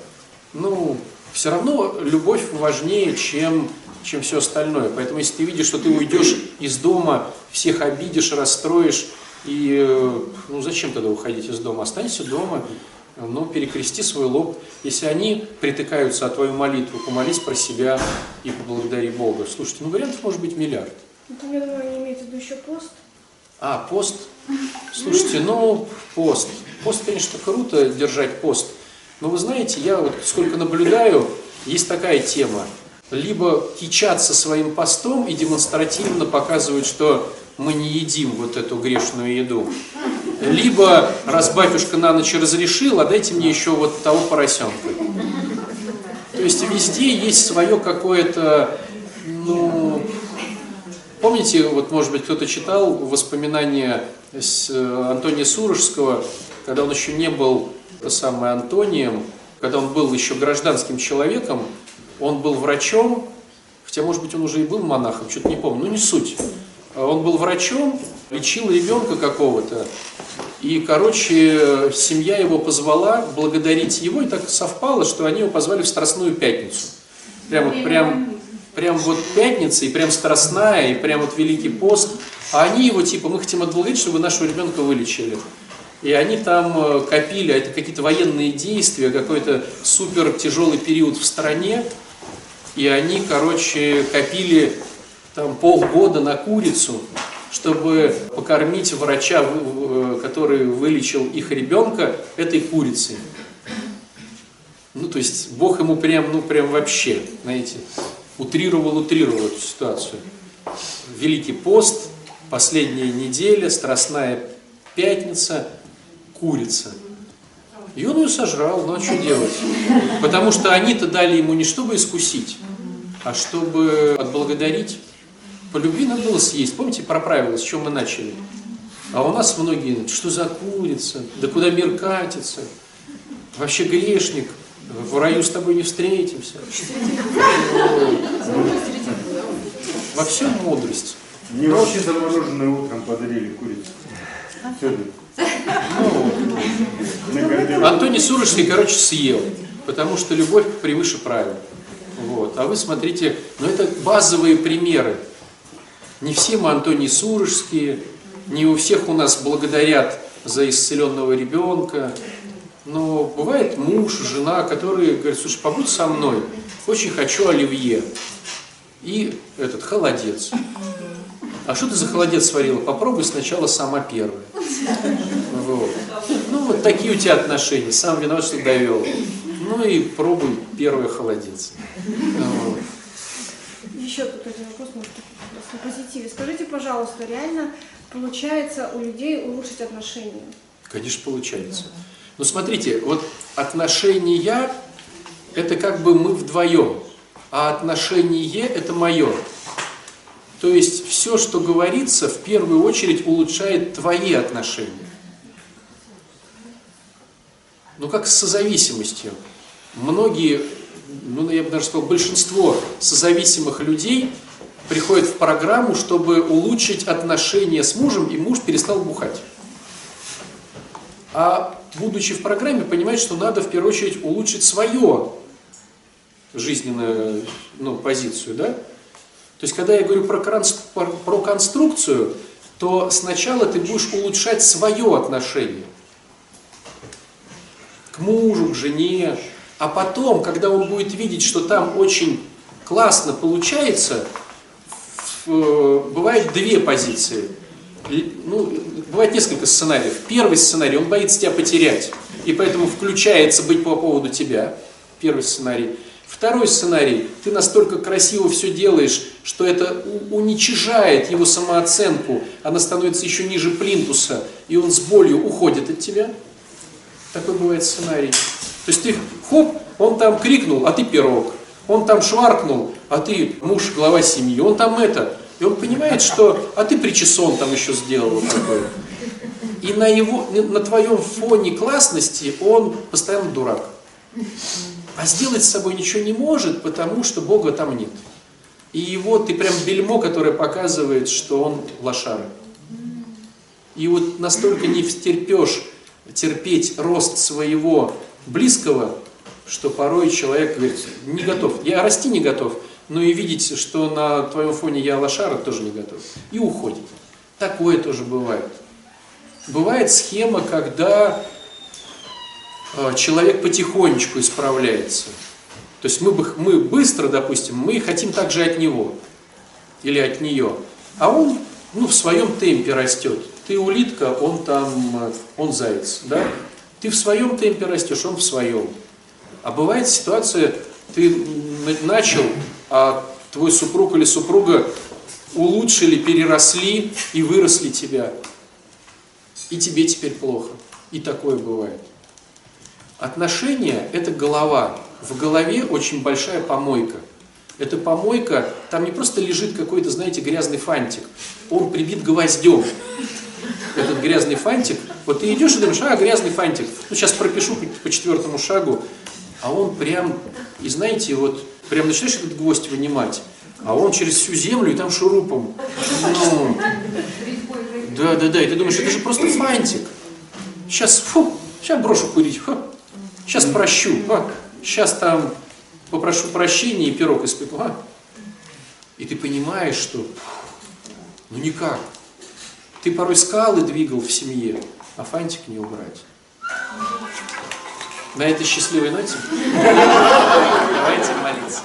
Ну, все равно любовь важнее, чем, чем все остальное. Поэтому если ты видишь, что ты уйдешь из дома, всех обидишь, расстроишь, и э, ну зачем тогда уходить из дома? Останься дома, ну, перекрести свой лоб. Если они притыкаются о твою молитву, помолись про себя и поблагодари Бога. Слушайте, ну вариантов может быть миллиард. Ну, там, я думаю, они имеют в виду еще пост. А, пост? Слушайте, ну, пост. Пост, конечно, круто держать пост. Но вы знаете, я вот сколько наблюдаю, есть такая тема. Либо кичаться своим постом и демонстративно показывают, что мы не едим вот эту грешную еду. Либо, раз батюшка на ночь разрешил, а дайте мне еще вот того поросенка. То есть везде есть свое какое-то, ну, помните, вот может быть кто-то читал воспоминания с э, Антония Сурожского, когда он еще не был то самое Антонием, когда он был еще гражданским человеком, он был врачом, хотя, может быть, он уже и был монахом, что-то не помню, но не суть. Он был врачом, лечил ребенка какого-то, и, короче, семья его позвала благодарить его, и так совпало, что они его позвали в Страстную Пятницу. Прям вот, прям, прям вот пятница, и прям Страстная, и прям вот Великий пост. А они его, типа, мы хотим отблагодарить, чтобы нашего ребенка вылечили. И они там э, копили, это какие-то военные действия, какой-то супер тяжелый период в стране. И они, короче, копили там полгода на курицу, чтобы покормить врача, который вылечил их ребенка, этой курицей. Ну, то есть Бог ему прям, ну, прям вообще, знаете, утрировал, утрировал эту ситуацию. Великий пост, последняя неделя, страстная пятница, курица. И он ее сожрал, ну а что делать? Потому что они-то дали ему не чтобы искусить, а чтобы отблагодарить. По любви надо было съесть. Помните про правила, с чем мы начали? А у нас многие, что за курица, да куда мир катится, вообще грешник, в раю с тобой не встретимся. Во всем мудрость. Мне вообще замороженное утром подарили курицу. Ну, Антоний Сурожский, короче, съел, потому что любовь превыше правил. Вот. А вы смотрите, ну это базовые примеры. Не все мы Антоний Сурожские, не у всех у нас благодарят за исцеленного ребенка. Но бывает муж, жена, которые говорят, слушай, побудь со мной, очень хочу оливье. И этот холодец. А что ты за холодец сварила? Попробуй сначала сама первая. Вот. Ну, вот такие у тебя отношения. Сам виноват, что довел. Ну и пробуй первый холодец. Вот. Еще один вопрос, может, на позитиве. Скажите, пожалуйста, реально получается у людей улучшить отношения? Конечно, получается. Ну, смотрите, вот отношения – это как бы мы вдвоем, а отношение – это мое. То есть все, что говорится, в первую очередь улучшает твои отношения. Ну, как с созависимостью. многие, ну я бы даже сказал, большинство созависимых людей приходят в программу, чтобы улучшить отношения с мужем, и муж перестал бухать. А будучи в программе, понимает, что надо в первую очередь улучшить свое жизненную ну, позицию, да? То есть, когда я говорю про, про конструкцию, то сначала ты будешь улучшать свое отношение к мужу, к жене, а потом, когда он будет видеть, что там очень классно получается, бывает две позиции. Ну, бывает несколько сценариев. Первый сценарий, он боится тебя потерять, и поэтому включается быть по поводу тебя. Первый сценарий. Второй сценарий, ты настолько красиво все делаешь, что это уничижает его самооценку, она становится еще ниже плинтуса, и он с болью уходит от тебя. Такой бывает сценарий. То есть ты, хоп, он там крикнул, а ты пирог. Он там шваркнул, а ты муж, глава семьи. Он там это. И он понимает, что, а ты причесон там еще сделал вот такой. И на, его, на твоем фоне классности он постоянно дурак. А сделать с собой ничего не может, потому что Бога там нет. И его ты прям бельмо, которое показывает, что он лошара. И вот настолько не втерпешь терпеть рост своего близкого, что порой человек говорит, не готов. Я расти не готов, но и видеть, что на твоем фоне я лошара, тоже не готов. И уходит. Такое тоже бывает. Бывает схема, когда а, человек потихонечку исправляется. То есть мы, мы быстро, допустим, мы хотим также от него или от нее, а он ну, в своем темпе растет. Ты улитка, он там, он заяц, да? Ты в своем темпе растешь, он в своем. А бывает ситуация, ты начал, а твой супруг или супруга улучшили, переросли и выросли тебя. И тебе теперь плохо. И такое бывает. Отношения – это голова. В голове очень большая помойка. Эта помойка, там не просто лежит какой-то, знаете, грязный фантик. Он прибит гвоздем. Этот грязный фантик. Вот ты идешь и думаешь, а, грязный фантик. Ну, сейчас пропишу по, четвертому шагу. А он прям, и знаете, вот, прям начинаешь этот гвоздь вынимать, а он через всю землю и там шурупом. Ну, да, да, да. И ты думаешь, это же просто фантик. Сейчас, фу, сейчас брошу курить. Фу. Сейчас прощу. А, сейчас там попрошу прощения и пирог испеку. А? И ты понимаешь, что ну никак. Ты порой скалы двигал в семье, а фантик не убрать. На этой счастливой ноте (laughs) давайте молиться.